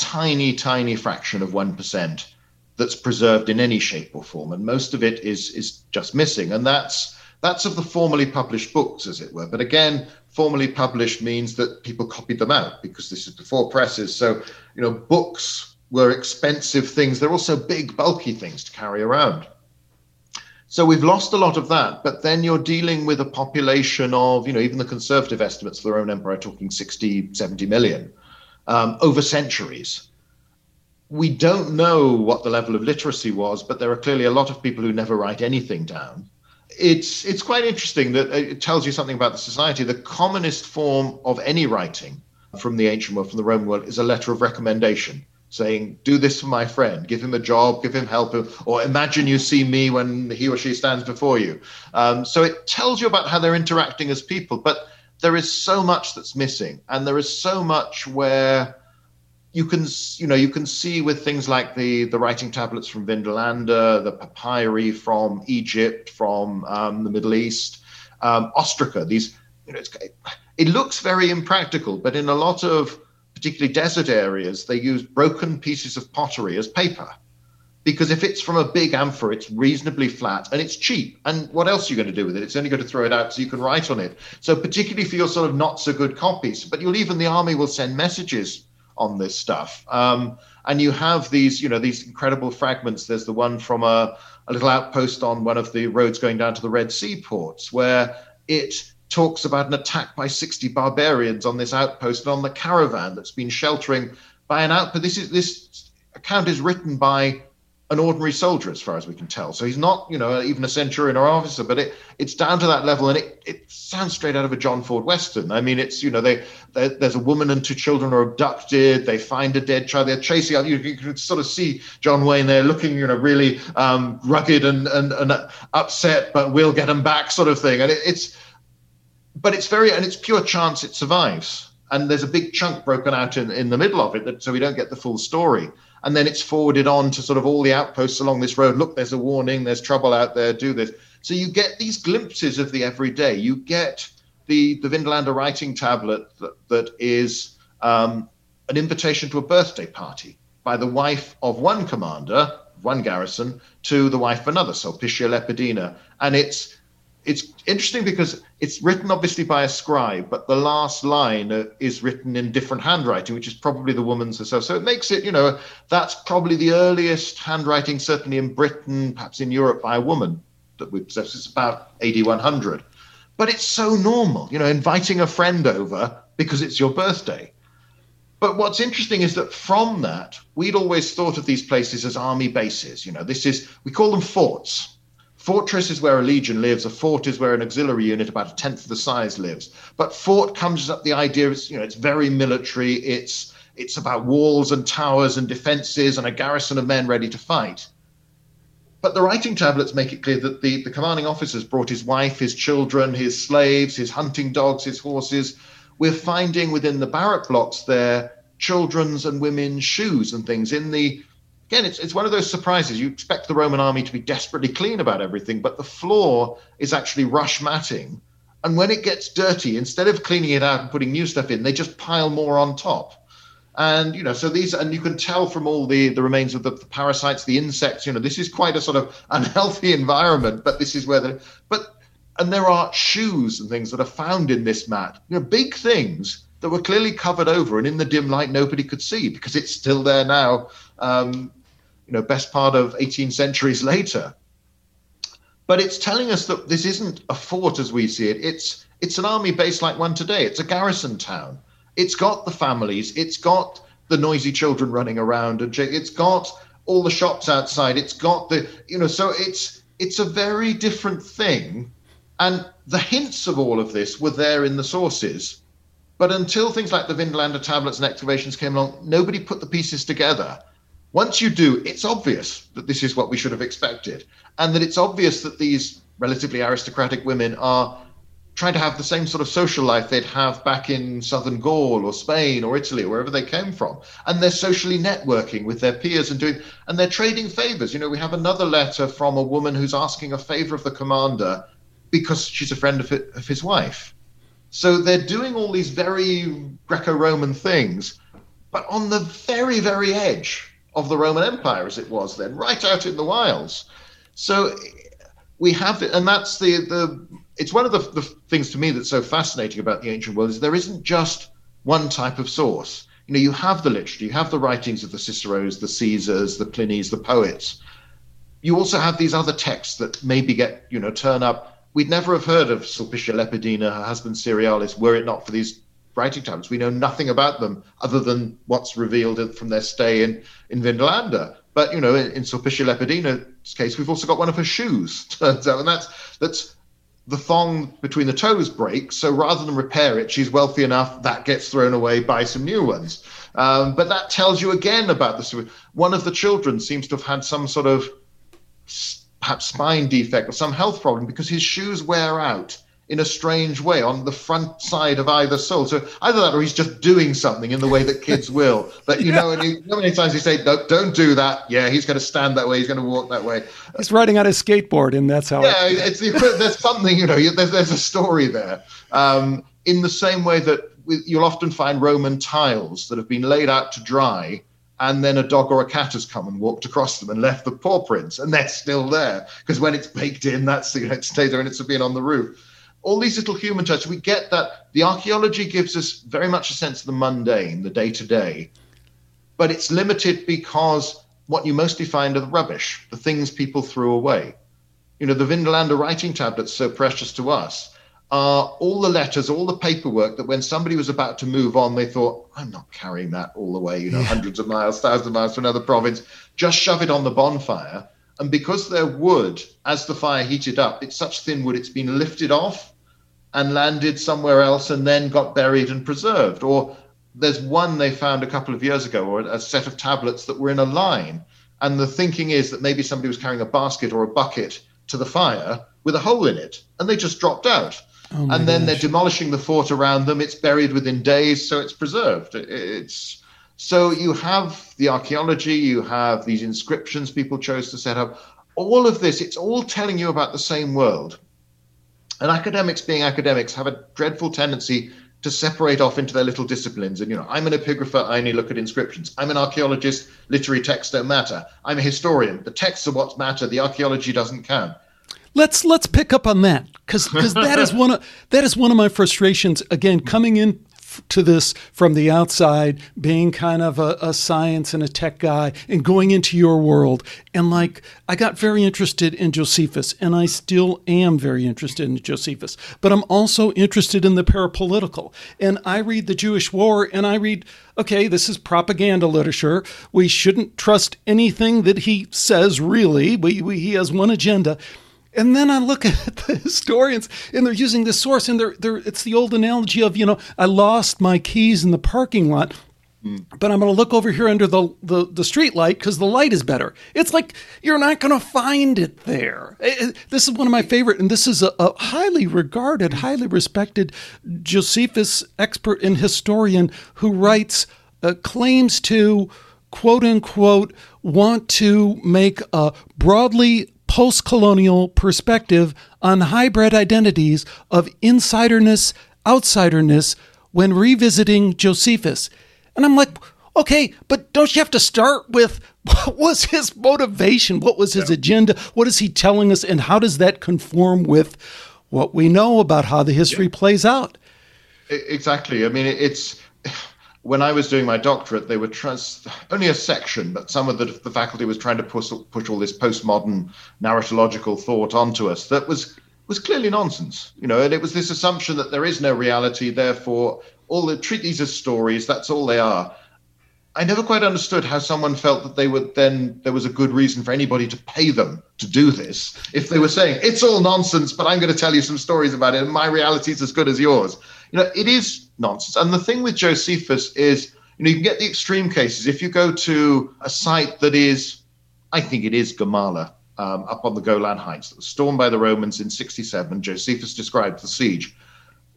tiny, tiny fraction of one percent that's preserved in any shape or form, and most of it is is just missing, and that's that's of the formally published books, as it were. But again, formally published means that people copied them out because this is before presses. So you know, books were expensive things. They're also big, bulky things to carry around. So we've lost a lot of that, but then you're dealing with a population of, you know, even the conservative estimates for the Roman Empire are talking 60, 70 million um, over centuries. We don't know what the level of literacy was, but there are clearly a lot of people who never write anything down. It's it's quite interesting that it tells you something about the society. The commonest form of any writing from the ancient world, from the Roman world, is a letter of recommendation saying, Do this for my friend, give him a job, give him help, or imagine you see me when he or she stands before you. Um, so it tells you about how they're interacting as people, but there is so much that's missing, and there is so much where you can you know you can see with things like the the writing tablets from Vindolanda, the papyri from Egypt, from um, the Middle East, um, ostraca. These you know it looks very impractical, but in a lot of particularly desert areas, they use broken pieces of pottery as paper. Because if it's from a big amphora, it's reasonably flat and it's cheap. And what else are you going to do with it? It's only going to throw it out so you can write on it. So, particularly for your sort of not so good copies, but you'll even the army will send messages on this stuff. Um, and you have these, you know, these incredible fragments. There's the one from a, a little outpost on one of the roads going down to the Red Sea ports where it talks about an attack by 60 barbarians on this outpost and on the caravan that's been sheltering by an outpost. This is this account is written by an ordinary soldier, as far as we can tell. So he's not, you know, even a centurion or officer, but it, it's down to that level, and it, it sounds straight out of a John Ford Western. I mean, it's, you know, they, they there's a woman and two children are abducted. They find a dead child. They're chasing. You, you can sort of see John Wayne there looking, you know, really um, rugged and, and, and upset, but we'll get them back, sort of thing. And it, it's but it's very and it's pure chance it survives. And there's a big chunk broken out in, in the middle of it, that, so we don't get the full story. And then it's forwarded on to sort of all the outposts along this road. Look, there's a warning. There's trouble out there. Do this. So you get these glimpses of the everyday. You get the the Vindolanda writing tablet that, that is um, an invitation to a birthday party by the wife of one commander, one garrison, to the wife of another, Sulpicia Lepidina, and it's it's interesting because it's written obviously by a scribe, but the last line uh, is written in different handwriting, which is probably the woman's herself. So it makes it, you know, that's probably the earliest handwriting, certainly in Britain, perhaps in Europe, by a woman that we possess. It's about AD 100. But it's so normal, you know, inviting a friend over because it's your birthday. But what's interesting is that from that, we'd always thought of these places as army bases. You know, this is, we call them forts Fortress is where a legion lives. A fort is where an auxiliary unit, about a tenth of the size, lives. But fort comes up the idea it's you know it's very military. It's it's about walls and towers and defenses and a garrison of men ready to fight. But the writing tablets make it clear that the, the commanding officers brought his wife, his children, his slaves, his hunting dogs, his horses. We're finding within the barrack blocks there children's and women's shoes and things in the again it's, it's one of those surprises. You expect the roman army to be desperately clean about everything but the floor is actually rush matting and when it gets dirty instead of cleaning it out and putting new stuff in they just pile more on top. And you know so these and you can tell from all the the remains of the, the parasites the insects you know this is quite a sort of unhealthy environment but this is where the but and there are shoes and things that are found in this mat. You know big things that were clearly covered over and in the dim light nobody could see because it's still there now. Um, you know best part of 18 centuries later. But it's telling us that this isn't a fort as we see it. It's it's an army base like one today. It's a garrison town. It's got the families. It's got the noisy children running around and it's got all the shops outside. It's got the you know so it's it's a very different thing. And the hints of all of this were there in the sources. But until things like the Vindolanda tablets and excavations came along, nobody put the pieces together. Once you do, it's obvious that this is what we should have expected, and that it's obvious that these relatively aristocratic women are trying to have the same sort of social life they'd have back in southern Gaul or Spain or Italy or wherever they came from. And they're socially networking with their peers and doing, and they're trading favors. You know, we have another letter from a woman who's asking a favor of the commander because she's a friend of his wife. So they're doing all these very Greco Roman things, but on the very, very edge of the Roman Empire, as it was then, right out in the wilds. So we have it, and that's the, the it's one of the, the things to me that's so fascinating about the ancient world is there isn't just one type of source. You know, you have the literature, you have the writings of the Ciceros, the Caesars, the Plinies, the poets. You also have these other texts that maybe get, you know, turn up we'd never have heard of Sulpicia Lepidina, her husband Cerialis, were it not for these writing tablets. We know nothing about them other than what's revealed from their stay in, in Vindolanda. But, you know, in, in Sulpicia Lepidina's case, we've also got one of her shoes, turns out. And that's, that's the thong between the toes breaks. So rather than repair it, she's wealthy enough, that gets thrown away, buy some new ones. Um, but that tells you again about this. One of the children seems to have had some sort of perhaps spine defect or some health problem because his shoes wear out in a strange way on the front side of either sole. So either that or he's just doing something in the way that kids will. But you yeah. know, and how many times you say, no, don't do that. Yeah, he's going to stand that way. He's going to walk that way. He's riding on his skateboard, and that's how. Yeah, it, it's the, there's something, you know, there's, there's a story there. Um, in the same way that you'll often find Roman tiles that have been laid out to dry and then a dog or a cat has come and walked across them and left the paw prints, and they're still there because when it's baked in, that's you know, it stays there and it's been on the roof. All these little human touches, we get that the archaeology gives us very much a sense of the mundane, the day to day, but it's limited because what you mostly find are the rubbish, the things people threw away. You know, the Vindolanda writing tablets so precious to us are all the letters, all the paperwork that when somebody was about to move on, they thought, I'm not carrying that all the way, you know, yeah. hundreds of miles, thousands of miles to another province. Just shove it on the bonfire. And because they're wood, as the fire heated up, it's such thin wood, it's been lifted off and landed somewhere else and then got buried and preserved. Or there's one they found a couple of years ago, or a set of tablets that were in a line. And the thinking is that maybe somebody was carrying a basket or a bucket to the fire with a hole in it, and they just dropped out Oh and then gosh. they're demolishing the fort around them. It's buried within days, so it's preserved. It's so you have the archaeology, you have these inscriptions people chose to set up. All of this, it's all telling you about the same world. And academics, being academics, have a dreadful tendency to separate off into their little disciplines. And you know, I'm an epigrapher, I only look at inscriptions. I'm an archaeologist, literary texts don't matter. I'm a historian, the texts are what matter, the archaeology doesn't count. Let's let's pick up on that because because that is one of that is one of my frustrations. Again, coming in to this from the outside, being kind of a, a, science and a tech guy, and going into your world. And like, I got very interested in Josephus, and I still am very interested in Josephus, but I'm also interested in the parapolitical. And I read the Jewish War, and I read, okay, this is propaganda literature. We shouldn't trust anything that he says, really. We, we, he has one agenda. And then I look at the historians and they're using this source and they're, they're it's the old analogy of, you know, I lost my keys in the parking lot. Mm. But I'm going to look over here under the, the, the street light because the light is better. It's like you're not going to find it there. It, it, this is one of my favorite, and this is a, a highly regarded, highly respected Josephus expert and historian who writes uh, claims to quote unquote want to make a broadly post colonial perspective on hybrid identities of insiderness, outsiderness when revisiting Josephus. And I'm like, okay, but don't you have to start with what was his motivation? What was his yeah. agenda? What is he telling us? And how does that conform with what we know about how the history yeah. plays out? Exactly. I mean, it's when I was doing my doctorate, they were trans- only a section, but some of the, the faculty was trying to push, push all this postmodern narratological thought onto us that was was clearly nonsense. You know, and it was this assumption that there is no reality, therefore all the treat these as stories. That's all they are. I never quite understood how someone felt that they would then there was a good reason for anybody to pay them to do this. If they were saying it's all nonsense, but I'm going to tell you some stories about it, and my reality is as good as yours. You know, it is nonsense. And the thing with Josephus is, you know, you can get the extreme cases. If you go to a site that is, I think it is Gamala, um, up on the Golan Heights, that was stormed by the Romans in 67. Josephus described the siege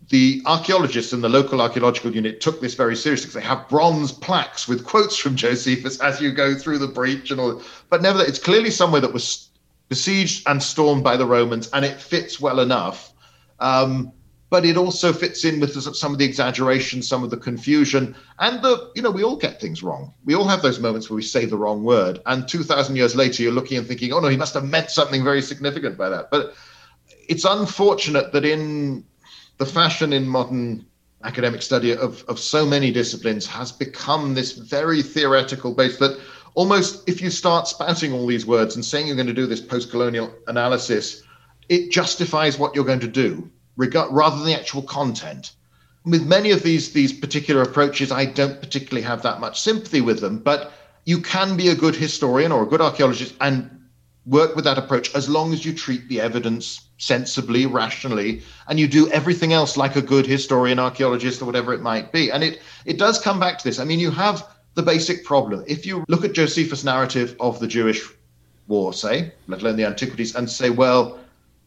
the archaeologists in the local archaeological unit took this very seriously because they have bronze plaques with quotes from Josephus as you go through the breach and all. But nevertheless, it's clearly somewhere that was besieged and stormed by the Romans, and it fits well enough. Um, but it also fits in with some of the exaggeration, some of the confusion, and the you know we all get things wrong. We all have those moments where we say the wrong word, and two thousand years later, you're looking and thinking, oh no, he must have meant something very significant by that. But it's unfortunate that in the fashion in modern academic study of, of so many disciplines has become this very theoretical base that almost if you start spouting all these words and saying you're going to do this post-colonial analysis, it justifies what you're going to do regard, rather than the actual content. With many of these these particular approaches, I don't particularly have that much sympathy with them, but you can be a good historian or a good archaeologist and work with that approach as long as you treat the evidence sensibly, rationally, and you do everything else like a good historian, archaeologist, or whatever it might be. And it it does come back to this. I mean, you have the basic problem. If you look at Josephus' narrative of the Jewish war, say, let alone the antiquities, and say, well,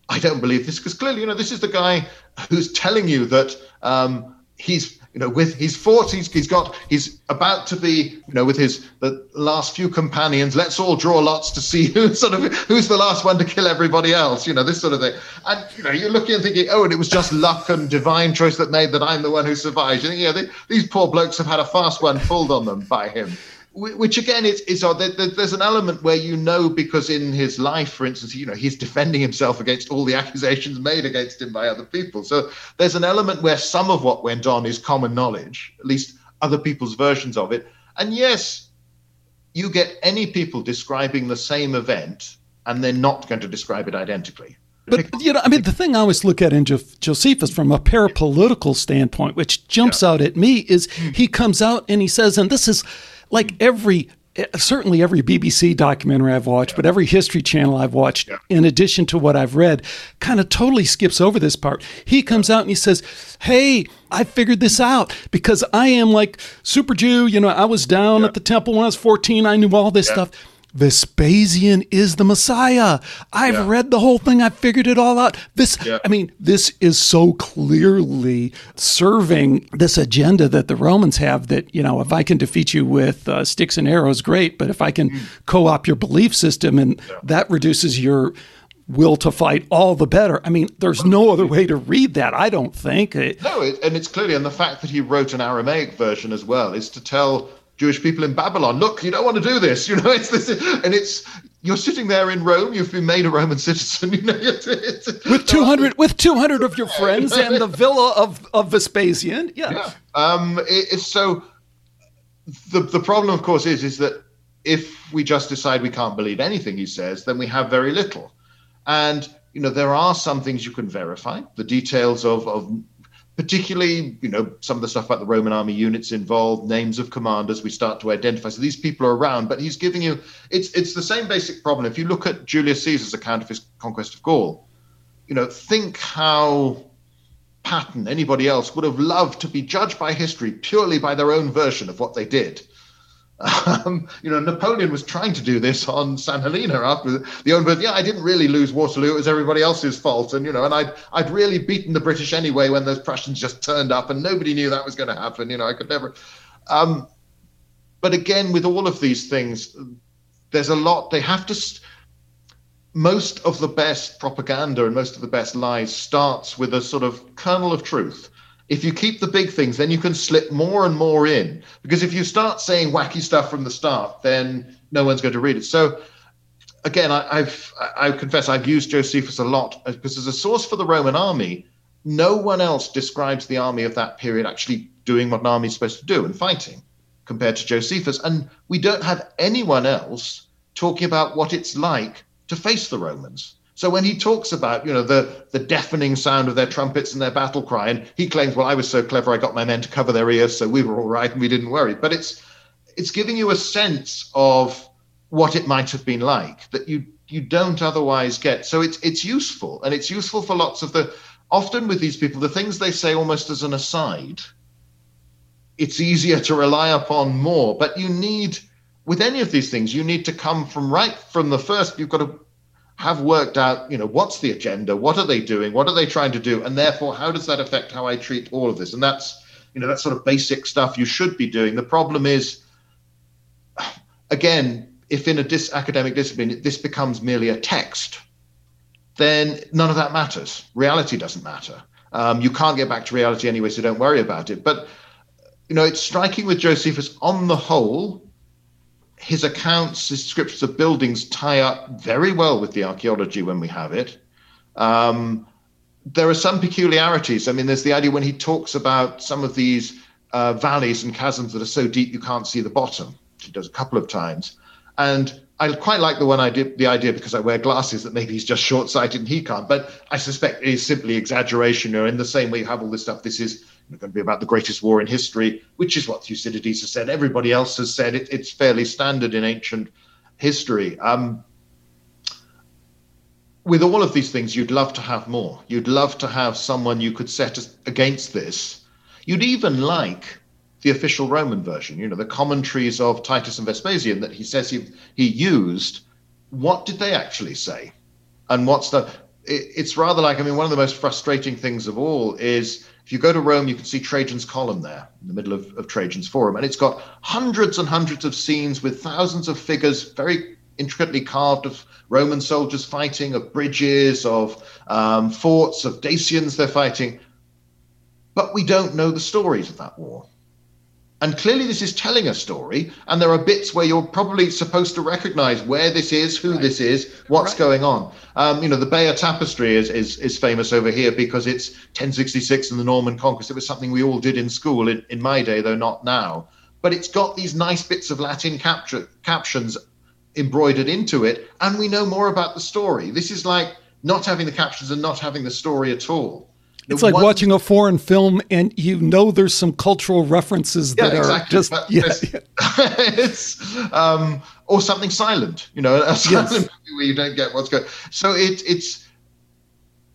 I don't believe this, because clearly, you know, this is the guy who's telling you that um, he's you know, with his fought, he's, he's got, he's about to be, you know, with his the last few companions. Let's all draw lots to see who sort of who's the last one to kill everybody else. You know, this sort of thing. And you know, you're looking and thinking, oh, and it was just luck and divine choice that made that I'm the one who survived. You think, yeah, they, these poor blokes have had a fast one pulled on them by him which again is, is odd. There's an element where you know because in his life, for instance, you know he's defending himself against all the accusations made against him by other people. So there's an element where some of what went on is common knowledge, at least other people's versions of it. And yes, you get any people describing the same event, and they're not going to describe it identically. But you know, I mean, the thing I always look at in jo- Josephus from a parapolitical standpoint, which jumps yeah. out at me, is he comes out and he says, and this is like every eh, certainly every BBC documentary I've watched, yeah. but every History Channel I've watched, yeah. in addition to what I've read, kind of totally skips over this part. He comes out and he says, Hey, I figured this out because I am like super Jew. You know, I was down yeah. at the temple when I was 14. I knew all this stuff. Vespasian is the Messiah. I've yeah. read the whole thing. I figured it all out. This, yeah. I mean, this is so clearly serving this agenda that the Romans have that, you know, if I can defeat you with uh, sticks and arrows, great. But if I can mm. co opt your belief system and yeah. that reduces your will to fight, all the better. I mean, there's no other way to read that, I don't think. No, it, and it's clearly, and the fact that he wrote an Aramaic version as well is to tell Jewish people in Babylon, look, you don't want to do this, you know, it's this, and it's, you're sitting there in Rome, you've been made a Roman citizen, you know, it's, it's, with 200, with 200 of your friends and the villa of, of Vespasian. Yeah. yeah. Um, it, it's so, the, the problem, of course, is, is that if we just decide we can't believe anything he says, then we have very little. And, you know, there are some things you can verify. The details of, of particularly, you know, some of the stuff about the Roman army units involved, names of commanders, we start to identify. So these people are around, but he's giving you it's it's the same basic problem. If you look at Julius Caesar's account of his conquest of Gaul, you know, think how Patton, anybody else, would have loved to be judged by history purely by their own version of what they did. Um, you know, Napoleon was trying to do this on San Helena after the own birth. Yeah, I didn't really lose Waterloo; it was everybody else's fault. And you know, and I'd I'd really beaten the British anyway when those Prussians just turned up, and nobody knew that was going to happen. You know, I could never. Um, but again, with all of these things, there's a lot they have to. St- most of the best propaganda and most of the best lies starts with a sort of kernel of truth. If you keep the big things, then you can slip more and more in. Because if you start saying wacky stuff from the start, then no one's going to read it. So again, I, have I confess I've used Josephus a lot uh, because as a source for the Roman army, no one else describes the army of that period actually doing what an army is supposed to do and fighting compared to Josephus. And we don't have anyone else talking about what it's like to face the Romans. So when he talks about, you know, the, the deafening sound of their trumpets and their battle cry, and he claims, well, I was so clever, I got my men to cover their ears, so we were all right and we didn't worry. But it's it's giving you a sense of what it might have been like that you you don't otherwise get. So it's it's useful, and it's useful for lots of the often with these people, the things they say almost as an aside. It's easier to rely upon more, but you need with any of these things, you need to come from right from the first. You've got to have worked out, you know, what's the agenda, what are they doing, what are they trying to do, and therefore, how does that affect how I treat all of this? And that's, you know, that's sort of basic stuff you should be doing. The problem is, again, if in a dis- academic discipline this becomes merely a text, then none of that matters. Reality doesn't matter. Um, you can't get back to reality anyway, so don't worry about it. But you know, it's striking with Josephus on the whole his accounts, his descriptions of buildings tie up very well with the archaeology when we have it. Um, there are some peculiarities. I mean, there's the idea when he talks about some of these uh, valleys and chasms that are so deep you can't see the bottom. which He does a couple of times, and I quite like the one I did the idea because I wear glasses that maybe he's just short-sighted and he can't. But I suspect it is simply exaggeration. Or in the same way you have all this stuff, this is going to be about the greatest war in history, which is what Thucydides has said. Everybody else has said it, it's fairly standard in ancient history. Um, with all of these things, you'd love to have more. You'd love to have someone you could set against this. You'd even like the official Roman version, you know, the commentaries of Titus and Vespasian that he says he, he used. What did they actually say? And what's the. It, it's rather like, I mean, one of the most frustrating things of all is if you go to Rome, you can see Trajan's Column there in the middle of, of Trajan's Forum. And it's got hundreds and hundreds of scenes with thousands of figures, very intricately carved of Roman soldiers fighting, of bridges, of um, forts, of Dacians they're fighting. But we don't know the stories of that war. And clearly, this is telling a story, and there are bits where you're probably supposed to recognize where this is, who right. this is, what's right. going on. Um, you know, the Bayeux Tapestry is, is, is famous over here because it's 1066 and the Norman Conquest. It was something we all did in school in, in my day, though not now. But it's got these nice bits of Latin capture, captions embroidered into it, and we know more about the story. This is like not having the captions and not having the story at all. It's like one, watching a foreign film and you know there's some cultural references that yeah, exactly. are just but yeah, it's um, or something silent, you know, a silent yes. movie where you don't get what's going. So it, it's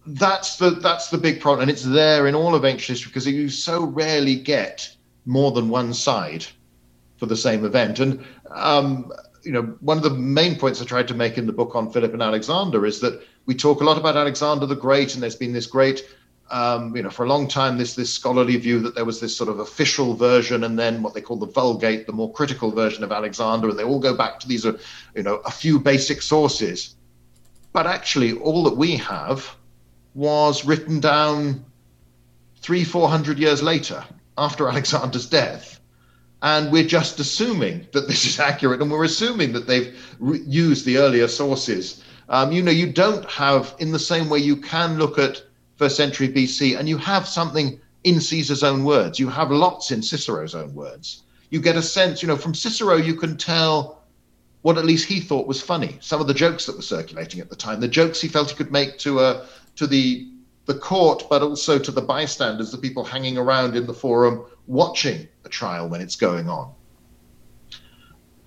that's the that's the big problem, and it's there in all of ancient history because you so rarely get more than one side for the same event. And um, you know, one of the main points I tried to make in the book on Philip and Alexander is that we talk a lot about Alexander the Great, and there's been this great um, you know, for a long time, this this scholarly view that there was this sort of official version, and then what they call the Vulgate, the more critical version of Alexander, and they all go back to these, uh, you know, a few basic sources. But actually, all that we have was written down three, four hundred years later, after Alexander's death, and we're just assuming that this is accurate, and we're assuming that they've re- used the earlier sources. Um, you know, you don't have, in the same way you can look at first century BC, and you have something in Caesar's own words. You have lots in Cicero's own words. You get a sense, you know, from Cicero, you can tell what at least he thought was funny. Some of the jokes that were circulating at the time, the jokes he felt he could make to uh, to the the court, but also to the bystanders, the people hanging around in the forum watching the trial when it's going on.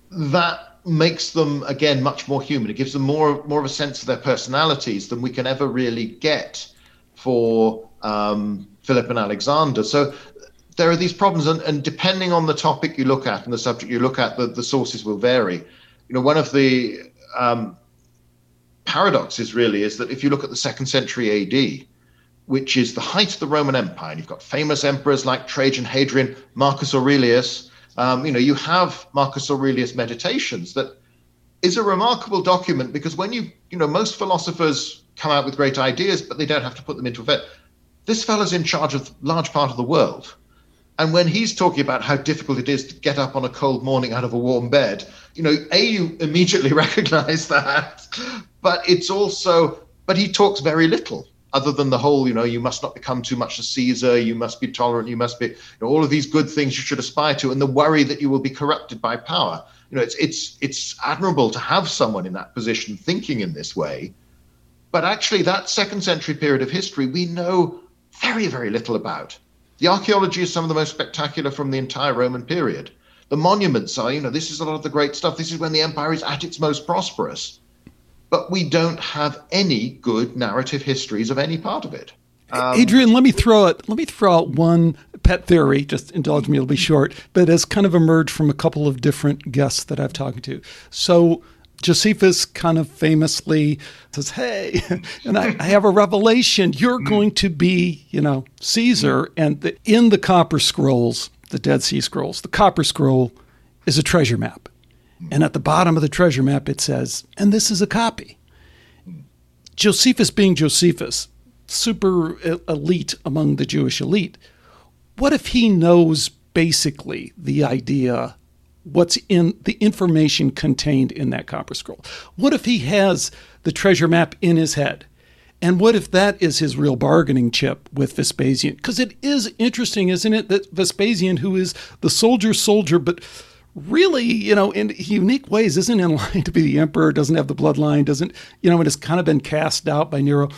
That makes them again much more human. It gives them more more of a sense of their personalities than we can ever really get for um, Philip and Alexander. So there are these problems, and, and, depending on the topic you look at and the subject you look at, the, the sources will vary. You know, one of the um, paradoxes really is that if you look at the second century AD, which is the height of the Roman Empire, and you've got famous emperors like Trajan, Hadrian, Marcus Aurelius, Um, you know, you have Marcus Aurelius Meditations that is a remarkable document because when you, you know, most philosophers come out with great ideas, but they don't have to put them into effect. This fellow's in charge of large part of the world. And when he's talking about how difficult it is to get up on a cold morning out of a warm bed, you know, A, you immediately recognize that, but it's also, but he talks very little other than the whole, you know, you must not become too much a Caesar, you must be tolerant, you must be, you know, all of these good things you should aspire to, and the worry that you will be corrupted by power. You know, it's it's it's admirable to have someone in that position thinking in this way, but actually, that second century period of history we know very very little about. The archaeology is some of the most spectacular from the entire Roman period. The monuments are, you know, this is a lot of the great stuff. This is when the empire is at its most prosperous but we don't have any good narrative histories of any part of it. Um, Adrian, let me throw it. Let me throw out one pet theory. Just indulge me; it'll be short, but has kind of emerged from a couple of different guests that I've talked to. So Josephus kind of famously says, "Hey, and I, I, have a revelation. You're hmm. going to be, you know, Caesar." Hmm. And the, in the Copper Scrolls, the Dead Sea Scrolls, the Copper Scroll is a treasure map. Hmm. And at the bottom of the treasure map, it says, and this is a copy. Josephus being Josephus, super elite among the Jewish elite, what if he knows basically the idea, what's in the information contained in that copper scroll? What if he has the treasure map in his head? And what if that is his real bargaining chip with Vespasian? Because it is interesting, isn't it, that Vespasian, who is the soldier's soldier, but really, you know, in unique ways, isn't in line to be the emperor, doesn't have the bloodline, doesn't, you know, and has kind of been cast out by Nero.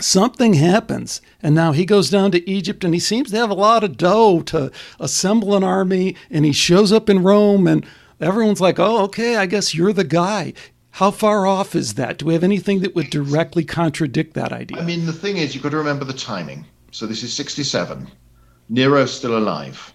Something happens, and now he goes down to Egypt, and he seems to have a lot of dough to assemble an army, and he shows up in Rome, and everyone's like, oh, okay, I guess you're the guy. How far off is that? Do we have anything that would directly contradict that idea? I mean, the thing is, you've got to remember the timing. So this is 67. Nero's still alive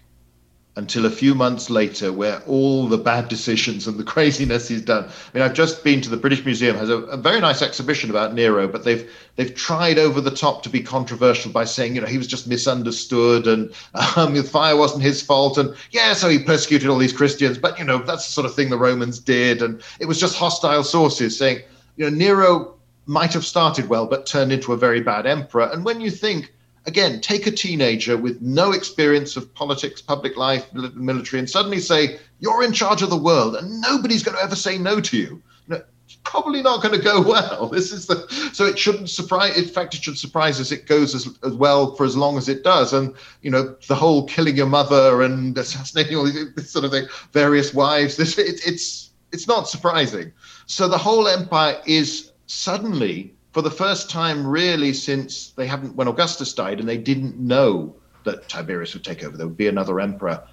until a few months later, where all the bad decisions and the craziness he's done. I mean, I've just been to the British Museum, has a, a, very nice exhibition about Nero, but they've they've tried over the top to be controversial by saying, you know, he was just misunderstood and um, the fire wasn't his fault, and yeah, so he persecuted all these Christians, but you know, that's the sort of thing the Romans did, and it was just hostile sources saying, you know, Nero might have started well, but turned into a very bad emperor. And when you think again, take a teenager with no experience of politics, public life, military, and suddenly say, you're in charge of the world and nobody's going to ever say no to you. No, it's probably not going to go well. This is the so it shouldn't surprise. In fact, it should surprise us. It goes as, as well for as long as it does. And you know, the whole killing your mother and assassinating all these this sort of thing, various wives. This it, it's it's not surprising. So the whole empire is suddenly for the first time really since they haven't when Augustus died and they didn't know that Tiberius would take over. There would be another emperor.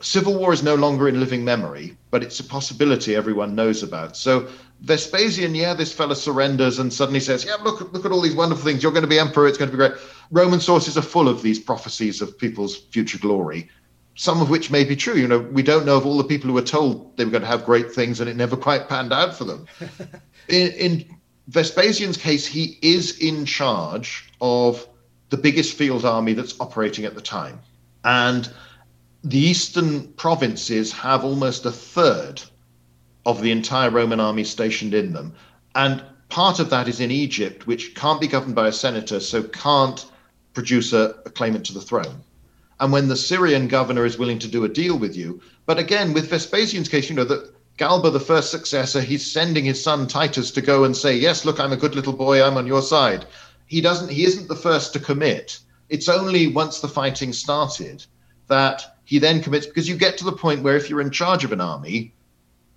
Civil war is no longer in living memory, but it's a possibility everyone knows about. So Vespasian, yeah, this fellow surrenders and suddenly says, "Yeah, look, look at all these wonderful things. You're going to be emperor. It's going to be great." Roman sources are full of these prophecies of people's future glory, some of which may be true. You know, we don't know of all the people who were told they were going to have great things and it never quite panned out for them. in, in Vespasian's case, he is in charge of the biggest field army that's operating at the time. And the eastern provinces have almost a third of the entire Roman army stationed in them. And part of that is in Egypt, which can't be governed by a senator, so can't produce a, a claimant to the throne. And when the Syrian governor is willing to do a deal with you, but again, with Vespasian's case, you know, that Galba, the first successor, he's sending his son Titus to go and say, "Yes, look, I'm a good little boy. I'm on your side." He doesn't. He isn't the first to commit. It's only once the fighting started that he then commits, because you get to the point where if you're in charge of an army,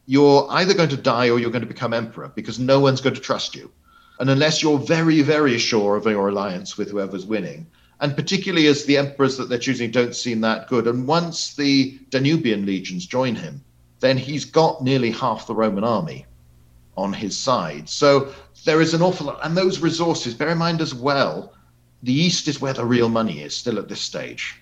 you're either going to die or you're going to become emperor because no one's going to trust you, and unless you're very, very sure of your alliance with whoever's winning. And particularly as the emperors that they're choosing don't seem that good. And once the Danubian legions join him, then he's got nearly half the Roman army on his side. So there is an awful lot. And those resources, bear in mind as well, the East is where the real money is still at this stage.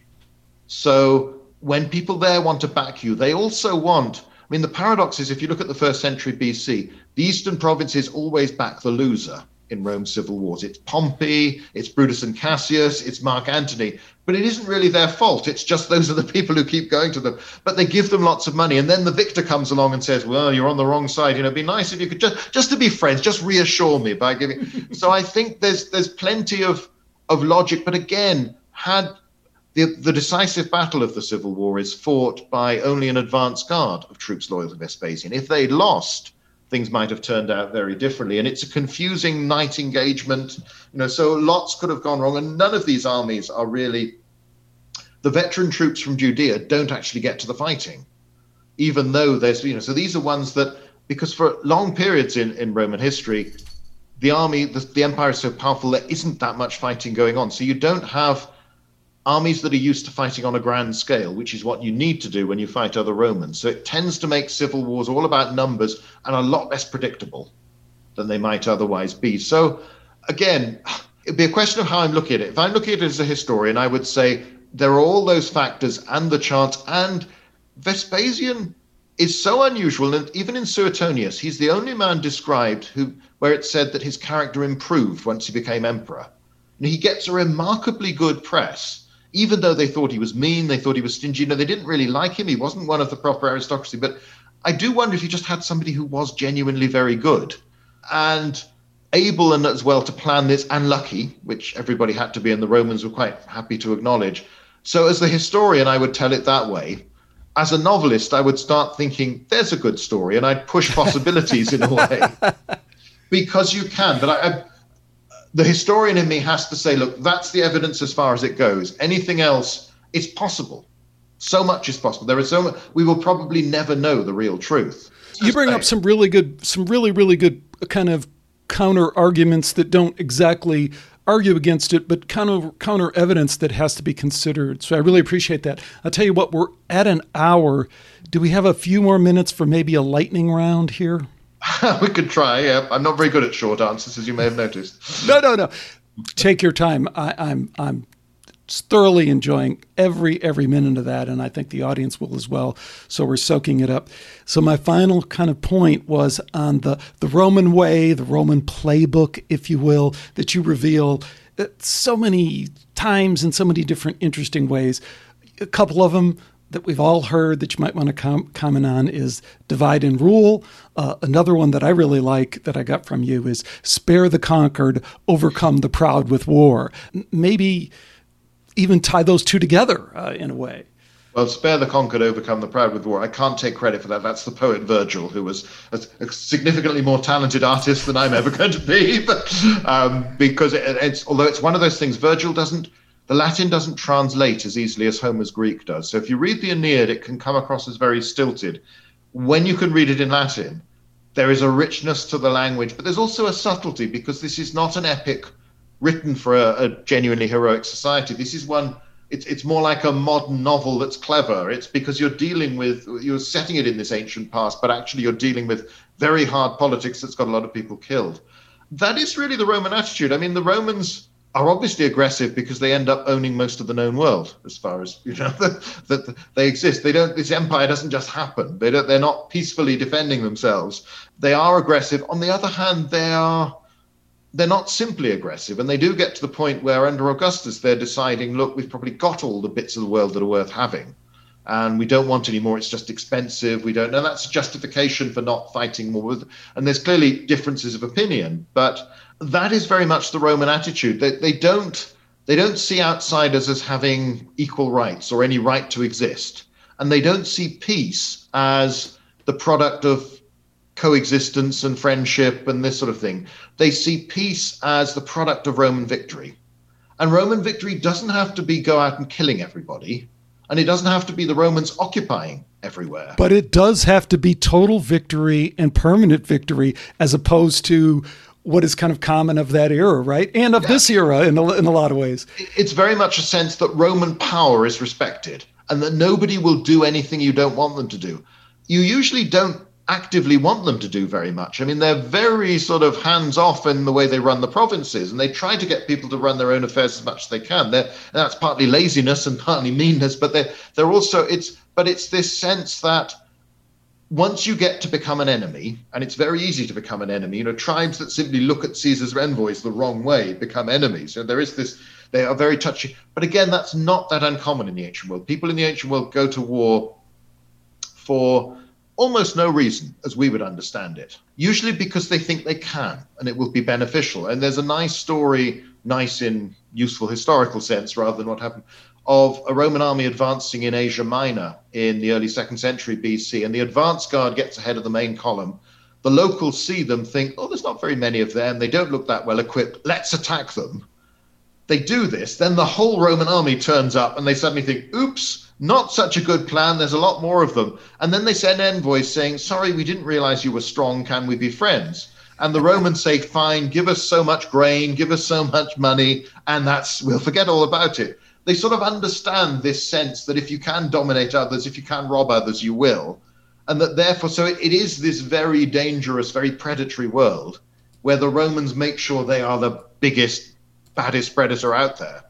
So when people there want to back you, they also want. I mean, the paradox is if you look at the first century BC, the eastern provinces always back the loser. In Rome's civil wars. It's Pompey, it's Brutus and Cassius, it's Mark Antony, but it isn't really their fault. It's just those are the people who keep going to them. But they give them lots of money, and then the victor comes along and says, "Well, you're on the wrong side. You know, it'd be nice if you could just just to be friends, just reassure me by giving." so I think there's there's plenty of of logic, but again, had the, the decisive battle of the Civil War is fought by only an advance guard of troops loyal to Vespasian. If they'd lost, things might have turned out very differently. And it's a confusing night engagement. You know, so lots could have gone wrong, and none of these armies are really. The veteran troops from Judea don't actually get to the fighting, even though there's you know. So these are ones that because for long periods in in Roman history, the army, the, the empire is so powerful there isn't that much fighting going on. So you don't have armies that are used to fighting on a grand scale, which is what you need to do when you fight other Romans. So it tends to make civil wars all about numbers and a lot less predictable than they might otherwise be. So again, it'd be a question of how I'm looking at it. If I'm looking at it as a historian, I would say there are all those factors and the chance and Vespasian is so unusual and even in Suetonius he's the only man described who where it said that his character improved once he became emperor and he gets a remarkably good press even though they thought he was mean, they thought he was stingy. No, they didn't really like him. He wasn't one of the proper aristocracy. But I do wonder if he just had somebody who was genuinely very good and able and as well to plan this and lucky, which everybody had to be, and the Romans were quite happy to acknowledge. So, as the historian, I would tell it that way. As a novelist, I would start thinking, there's a good story, and I'd push possibilities in a way because you can. But I, I the historian in me has to say, look, that's the evidence as far as it goes. Anything else is possible. So much is possible. There is so much, we will probably never know the real truth. You bring up some really good, some really, really good kind of counter arguments that don't exactly argue against it, but counter counter evidence that has to be considered. So I really appreciate that. I'll tell you what, we're at an hour. Do we have a few more minutes for maybe a lightning round here? we could try. Yeah, I'm not very good at short answers, as you may have noticed. no, no, no. Take your time. I, I'm I'm thoroughly enjoying every every minute of that, and I think the audience will as well. So we're soaking it up. So my final kind of point was on the the Roman way, the Roman playbook, if you will, that you reveal uh, so many times in so many different interesting ways. A couple of them that we've all heard that you might want to com- comment on is divide and rule. Uh, another one that I really like that I got from you is spare the conquered, overcome the proud with war. Maybe even tie those two together uh, in a way. Well, spare the conquered, overcome the proud with war. I can't take credit for that. That's the poet Virgil, who was a, a significantly more talented artist than I'm ever going to be. But um, because it, it's although it's one of those things, Virgil doesn't the Latin doesn't translate as easily as Homer's Greek does. So if you read the Aeneid, it can come across as very stilted. When you can read it in Latin, there is a richness to the language, but there's also a subtlety because this is not an epic written for a, a genuinely heroic society. This is one. It's it's more like a modern novel that's clever. It's because you're dealing with you're setting it in this ancient past, but actually you're dealing with very hard politics that's got a lot of people killed. That is really the Roman attitude. I mean, the Romans are obviously aggressive because they end up owning most of the known world as far as you know that, they exist. They don't this empire doesn't just happen. They don't they're not peacefully defending themselves. They are aggressive. On the other hand they are they're not simply aggressive and they do get to the point where under augustus they're deciding look we've probably got all the bits of the world that are worth having and we don't want any more. It's just expensive. We don't and that's a justification for not fighting more and there's clearly differences of opinion but that is very much the Roman attitude. They, they don't they don't see outsiders as having equal rights or any right to exist, and they don't see peace as the product of coexistence and friendship and this sort of thing. They see peace as the product of Roman victory. And Roman victory doesn't have to be go out and killing everybody, and it doesn't have to be the Romans occupying everywhere. But it does have to be total victory and permanent victory as opposed to what is kind of common of that era, right? And of yeah. this era in a, in a lot of ways. It's very much a sense that Roman power is respected and that nobody will do anything you don't want them to do. You usually don't actively want them to do very much. I mean, they're very sort of hands off in the way they run the provinces, and they try to get people to run their own affairs as much as they can. They're, that's partly laziness and partly meanness, but they're they're also it's but it's this sense that once you get to become an enemy, and it's very easy to become an enemy, you know, tribes that simply look at Caesar's envoys the wrong way become enemies. So there is this, they are very touchy. But again, that's not that uncommon in the ancient world. People in the ancient world go to war for almost no reason, as we would understand it. Usually because they think they can and it will be beneficial. And there's a nice story, nice in useful historical sense rather than what happened, of a Roman army advancing in Asia Minor in the early second century BC, and the advance guard gets ahead of the main column. The locals see them, think, oh, there's not very many of them. They don't look that well equipped. Let's attack them. They do this, then the whole Roman army turns up, and they suddenly think, oops, not such a good plan. There's a lot more of them. And then they send envoys saying, sorry, we didn't realize you were strong. Can we be friends? And the Romans say, fine, give us so much grain, give us so much money, and that's, we'll forget all about it they sort of understand this sense that if you can dominate others, if you can rob others, you will. And that therefore, so it, it is this very dangerous, very predatory world where the Romans make sure they are the biggest, baddest predator out there.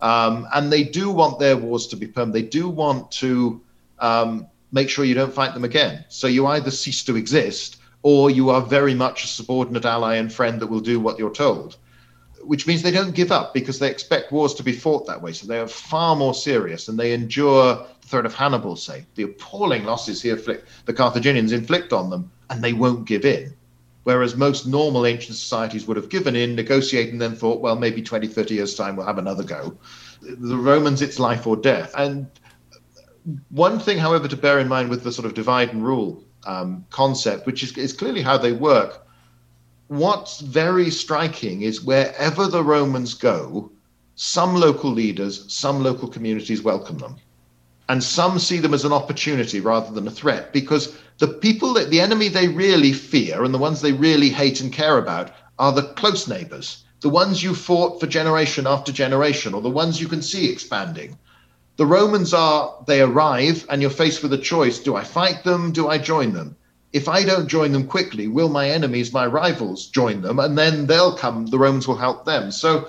Um, and they do want their wars to be permanent. They do want to um, make sure you don't fight them again. So you either cease to exist or you are very much a subordinate ally and friend that will do what you're told which means they don't give up because they expect wars to be fought that way. So they are far more serious and they endure the threat of Hannibal, say, the appalling losses he afflict, the Carthaginians inflict on them, and they won't give in. Whereas most normal ancient societies would have given in, negotiated, and then thought, well, maybe 20, 30 years' time we'll have another go. The Romans, it's life or death. And one thing, however, to bear in mind with the sort of divide and rule um, concept, which is, is clearly how they work, what's very striking is wherever the Romans go, some local leaders, some local communities welcome them. And some see them as an opportunity rather than a threat because the people that the enemy they really fear and the ones they really hate and care about are the close neighbors, the ones you fought for generation after generation, or the ones you can see expanding. The Romans are, they arrive and you're faced with a choice do I fight them? Do I join them? If I don't join them quickly, will my enemies, my rivals, join them? And then they'll come, the Romans will help them. So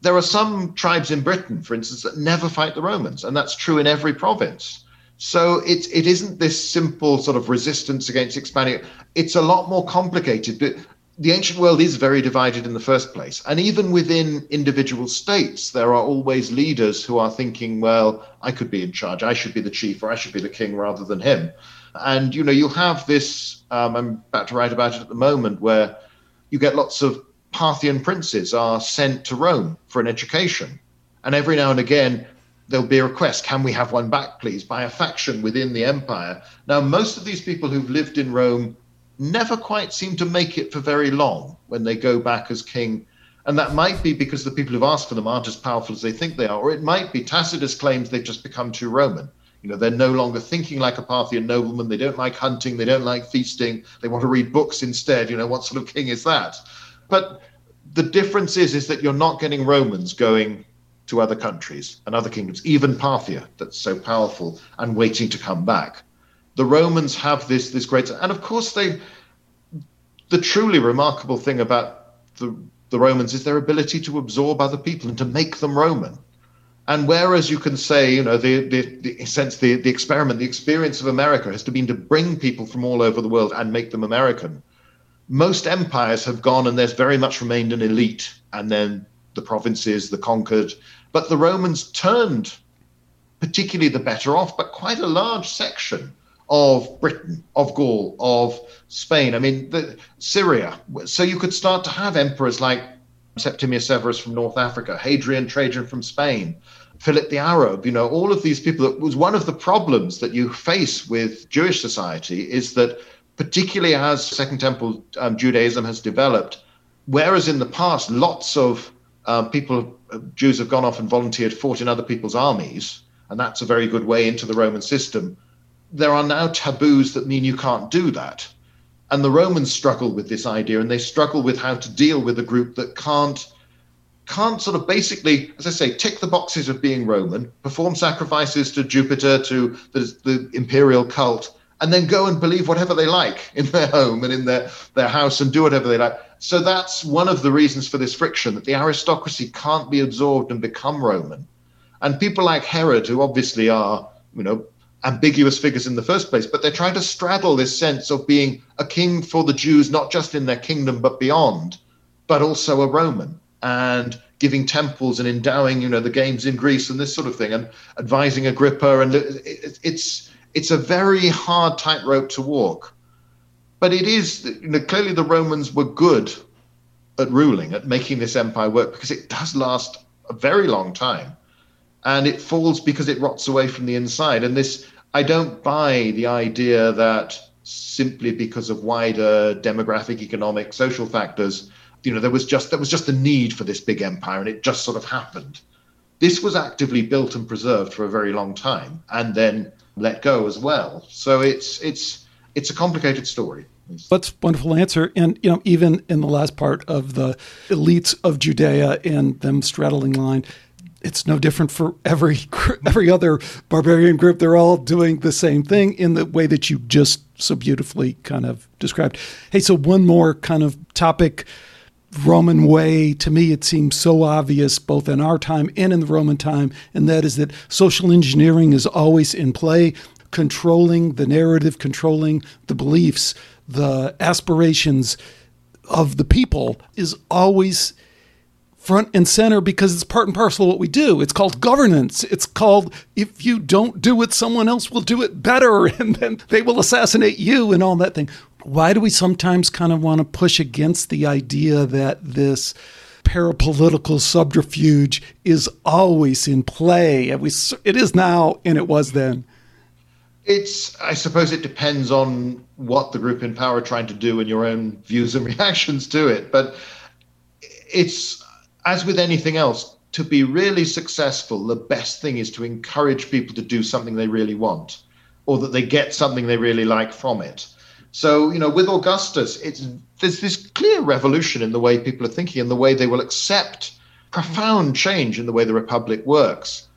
there are some tribes in Britain, for instance, that never fight the Romans, and that's true in every province. So it, it isn't this simple sort of resistance against expanding. It's a lot more complicated. But the ancient world is very divided in the first place. And even within individual states, there are always leaders who are thinking, well, I could be in charge. I should be the chief or I should be the king rather than him. And you know, you have this. Um, I'm about to write about it at the moment, where you get lots of Parthian princes are sent to Rome for an education, and every now and again there'll be a request: "Can we have one back, please?" by a faction within the empire. Now, most of these people who've lived in Rome never quite seem to make it for very long when they go back as king. And that might be because the people who've asked for them aren't as powerful as they think they are, or it might be Tacitus claims they've just become too Roman. You know, they're no longer thinking like a Parthian nobleman. They don't like hunting. They don't like feasting. They want to read books instead. You know, what sort of king is that? But the difference is, is that you're not getting Romans going to other countries and other kingdoms, even Parthia, that's so powerful and waiting to come back. The Romans have this this great, and of course they. The truly remarkable thing about the the Romans is their ability to absorb other people and to make them Roman. And whereas you can say, you know, the, the, the sense the, the experiment, the experience of America has to been to bring people from all over the world and make them American. Most empires have gone and there's very much remained an elite and then the provinces, the conquered. But the Romans turned particularly the better off, but quite a large section of Britain, of Gaul, of Spain. I mean, the, Syria. So you could start to have emperors like Septimius Severus from North Africa, Hadrian Trajan from Spain, Philip the Arab, you know, all of these people. It was one of the problems that you face with Jewish society is that, particularly as Second Temple um, Judaism has developed, whereas in the past lots of um, people, uh, Jews have gone off and volunteered, fought in other people's armies, and that's a very good way into the Roman system. There are now taboos that mean you can't do that. And the Romans struggle with this idea, and they struggle with how to deal with a group that can't can't sort of basically, as I say, tick the boxes of being Roman, perform sacrifices to Jupiter, to the, the imperial cult, and then go and believe whatever they like in their home and in their, their house and do whatever they like. So that's one of the reasons for this friction that the aristocracy can't be absorbed and become Roman. And people like Herod, who obviously are, you know, ambiguous figures in the first place, but they're trying to straddle this sense of being a king for the Jews, not just in their kingdom, but beyond, but also a Roman. And giving temples and endowing, you know, the games in Greece and this sort of thing, and advising Agrippa, and it's it's a very hard tightrope to walk. But it is you know, clearly the Romans were good at ruling, at making this empire work, because it does last a very long time, and it falls because it rots away from the inside. And this, I don't buy the idea that simply because of wider demographic, economic, social factors you know there was just there was just a need for this big empire and it just sort of happened. This was actively built and preserved for a very long time and then let go as well. So it's it's it's a complicated story. That's wonderful answer and you know even in the last part of the elites of judea and them straddling line it's no different for every every other barbarian group. They're all doing the same thing in the way that you just so beautifully kind of described. Hey so one more kind of topic Roman way, to me, it seems so obvious both in our time and in the Roman time, and that is that social engineering is always in play, controlling the narrative, controlling the beliefs, the aspirations of the people is always front and center because it's part and parcel of what we do. It's called governance. It's called if you don't do it, someone else will do it better and then they will assassinate you and all that thing why do we sometimes kind of want to push against the idea that this parapolitical subterfuge is always in play? And we, it is now, and it was then. It's, I suppose, it depends on what the group in power are trying to do and your own views and reactions to it. But it's, as with anything else, to be really successful, the best thing is to encourage people to do something they really want or that they get something they really like from it. So, you know, with Augustus, it's there's this clear revolution in the way people are thinking and the way they will accept profound change in the way the republic works.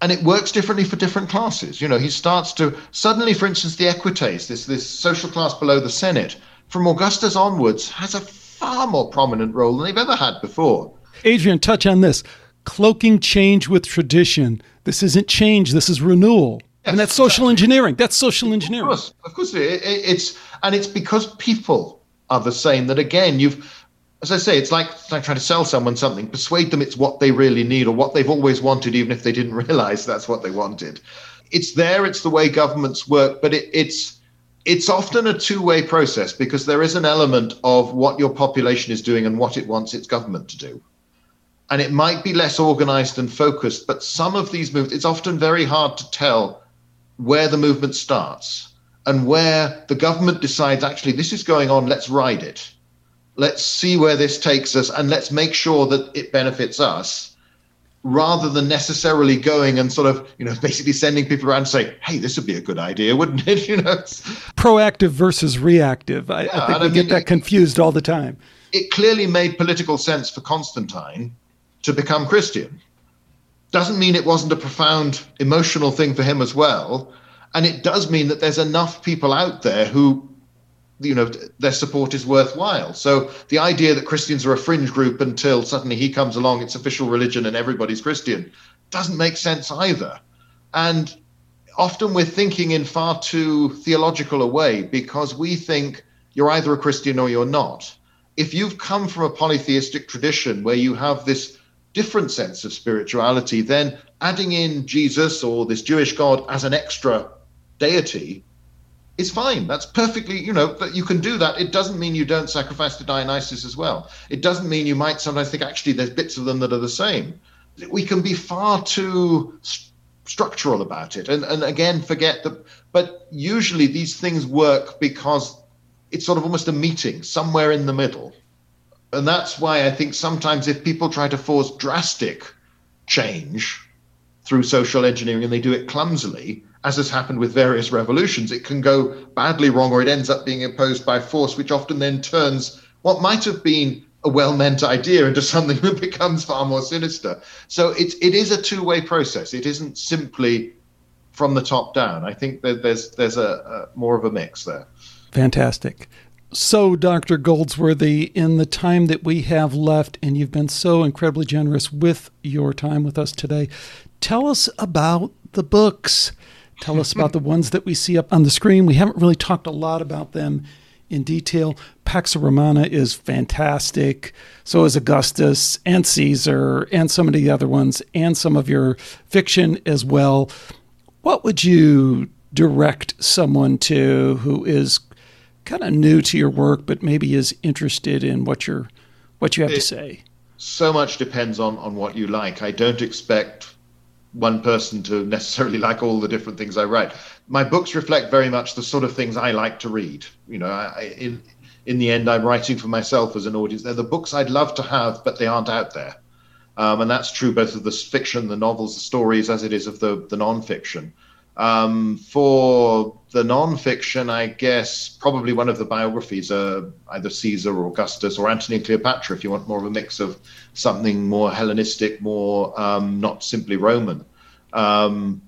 And it works differently for different classes. You know, he starts to suddenly, for instance, the equites, this this social class below the Senate, from Augustus onwards, has a far more prominent role than they've ever had before. Adrian, touch on this. Cloaking change with tradition. This isn't change, this is renewal. And that's social engineering. That's social engineering. Of course, of course, it, it, it's and it's because people are the same that again you've, as I say, it's like, it's like trying to sell someone something, persuade them it's what they really need or what they've always wanted, even if they didn't realize that's what they wanted. It's there. It's the way governments work, but it, it's it's often a two-way process because there is an element of what your population is doing and what it wants its government to do and it might be less organized and focused but some of these moves it's often very hard to tell where the movement starts and where the government decides actually this is going on, let's ride it. Let's see where this takes us and let's make sure that it benefits us rather than necessarily going and sort of, you know, basically sending people around and say, hey, this would be a good idea, wouldn't it? You know, proactive versus reactive. I, yeah, I think we I mean, get that confused all the time. It clearly made political sense for Constantine to become Christian doesn't mean it wasn't a profound emotional thing for him as well. And it does mean that there's enough people out there who, you know, their support is worthwhile. So the idea that Christians are a fringe group until suddenly he comes along, it's official religion and everybody's Christian, doesn't make sense either. And often we're thinking in far too theological a way because we think you're either a Christian or you're not. If you've come from a polytheistic tradition where you have this different sense of spirituality, then adding in Jesus or this Jewish God as an extra deity is fine. That's perfectly, you know, that you can do that. It doesn't mean you don't sacrifice to Dionysus as well. It doesn't mean you might sometimes think actually there's bits of them that are the same. We can be far too st- structural about it, and and again forget that. But usually these things work because it's sort of almost a meeting somewhere in the middle and that's why I think sometimes if people try to force drastic change through social engineering and they do it clumsily, as has happened with various revolutions, it can go badly wrong or it ends up being imposed by force, which often then turns what might have been a well-meant idea into something that becomes far more sinister. So it, it is a two-way process. It isn't simply from the top down. I think that there's there's a, a more of a mix there. Fantastic. So, Dr. Goldsworthy, in the time that we have left, and you've been so incredibly generous with your time with us today, tell us about the books. tell us about the ones that we see up on the screen. We haven't really talked a lot about them in detail. Pax Romana is fantastic. So is Augustus and Caesar and some of the other ones and some of your fiction as well. What would you direct someone to who is kind of new to your work but maybe is interested in what you're what you have it, to say? So much depends on on what you like. I don't expect one person to necessarily like all the different things I write. My books reflect very much the sort of things I like to read. You know, I, in in the end, I'm writing for myself as an audience. They're the books I'd love to have, but they aren't out there. Um, and that's true both of the fiction, the novels, the stories, as it is of the the nonfiction. Um, for the nonfiction, I guess probably one of the biographies, uh, either Caesar or Augustus or Antony and Cleopatra, if you want more of a mix of something more Hellenistic, more um, not simply Roman. Um,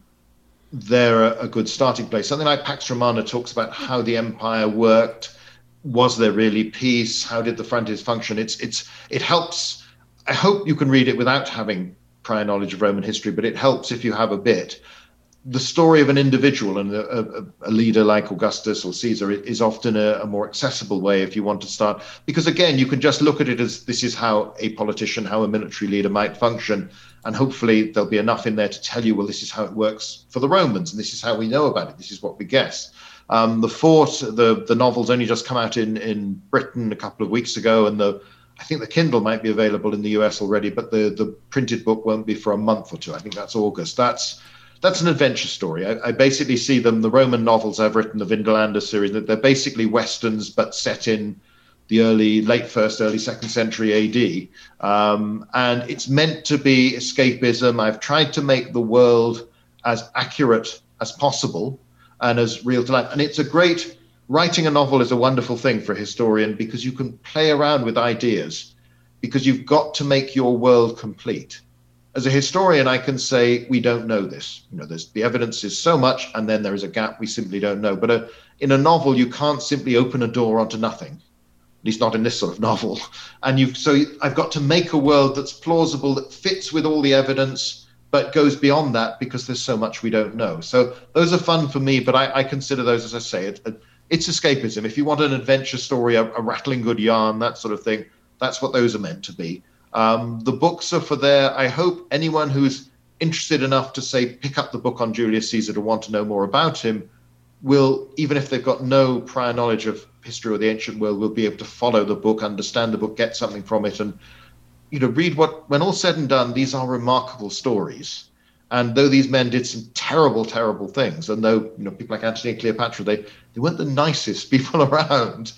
they're a, a, good starting place. Something like Pax Romana talks about how the empire worked. Was there really peace? How did the frontiers function? It's it's it helps. I hope you can read it without having prior knowledge of Roman history, but it helps if you have a bit the story of an individual and a, a, a, leader like Augustus or Caesar is often a, a, more accessible way if you want to start. Because again, you can just look at it as this is how a politician, how a military leader might function. And hopefully there'll be enough in there to tell you, well, this is how it works for the Romans, and this is how we know about it. This is what we guess. Um, the Fort, the the novel's only just come out in in Britain a couple of weeks ago, and the I think the Kindle might be available in the US already, but the the printed book won't be for a month or two. I think that's August. That's that's an adventure story. I, I, basically see them, the Roman novels I've written, the Vindolanda series, that they're basically westerns but set in the early, late first, early second century AD. Um, and it's meant to be escapism. I've tried to make the world as accurate as possible and as real to life. And it's a great, writing a novel is a wonderful thing for a historian because you can play around with ideas because you've got to make your world complete as a historian, I can say we don't know this. You know, the evidence is so much, and then there is a gap we simply don't know. But a, uh, in a novel, you can't simply open a door onto nothing. At least not in this sort of novel. And you so I've got to make a world that's plausible, that fits with all the evidence, but goes beyond that because there's so much we don't know. So those are fun for me, but I, I consider those, as I say, it, it, it's escapism. If you want an adventure story, a, a rattling good yarn, that sort of thing, that's what those are meant to be. Um, the books are for there. I hope anyone who's interested enough to say pick up the book on Julius Caesar to want to know more about him will, even if they've got no prior knowledge of history or the ancient world, will be able to follow the book, understand the book, get something from it, and you know read what. When all said and done, these are remarkable stories. And though these men did some terrible, terrible things, and though you know people like Antony and Cleopatra, they they weren't the nicest people around.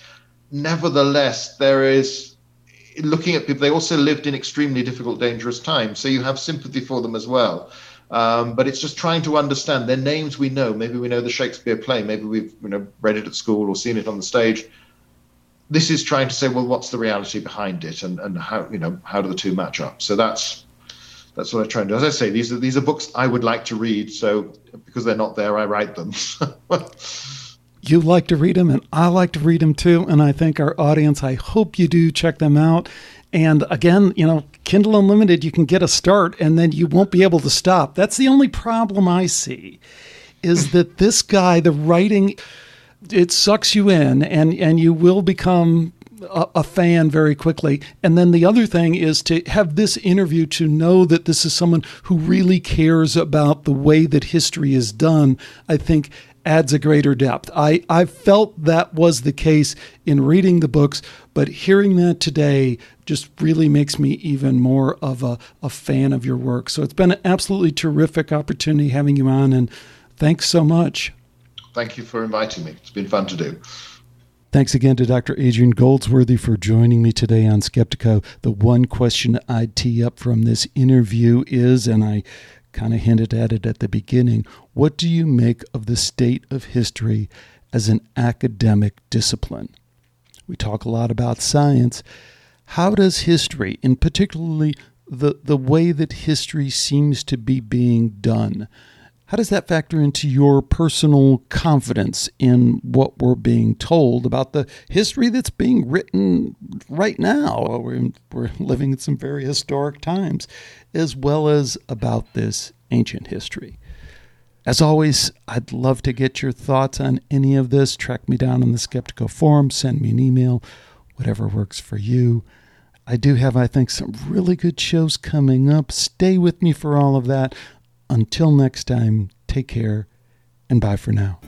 Nevertheless, there is looking at people, they also lived in extremely difficult, dangerous times. So you have sympathy for them as well. Um, but it's just trying to understand their names we know. Maybe we know the Shakespeare play. Maybe we've you know read it at school or seen it on the stage. This is trying to say, well, what's the reality behind it, and, and how you know how do the two match up? So that's that's what I try and do. As I say, these are these are books I would like to read. So because they're not there, I write them. you like to read them, and I like to read them too. And I think our audience, I hope you do check them out. And again, you know, Kindle Unlimited, you can get a start and then you won't be able to stop. That's the only problem I see is that this guy, the writing, it sucks you in and, and you will become a, a, fan very quickly. And then the other thing is to have this interview to know that this is someone who really cares about the way that history is done, I think adds a greater depth. I, I felt that was the case in reading the books, but hearing that today just really makes me even more of a, a fan of your work. So it's been an absolutely terrific opportunity having you on, and thanks so much. Thank you for inviting me. It's been fun to do. Thanks again to Dr. Adrian Goldsworthy for joining me today on Skeptico. The one question I'd tee up from this interview is, and I kind of hinted at it at the beginning. What do you make of the state of history as an academic discipline? We talk a lot about science. How does history, in particularly the, the way that history seems to be being done, how does that factor into your personal confidence in what we're being told about the history that's being written right now? We're, we're living in some very historic times, as well as about this ancient history. As always, I'd love to get your thoughts on any of this. Track me down on the Skeptiko Forum, send me an email, whatever works for you. I do have, I think, some really good shows coming up. Stay with me for all of that. Until next time, take care and bye for now.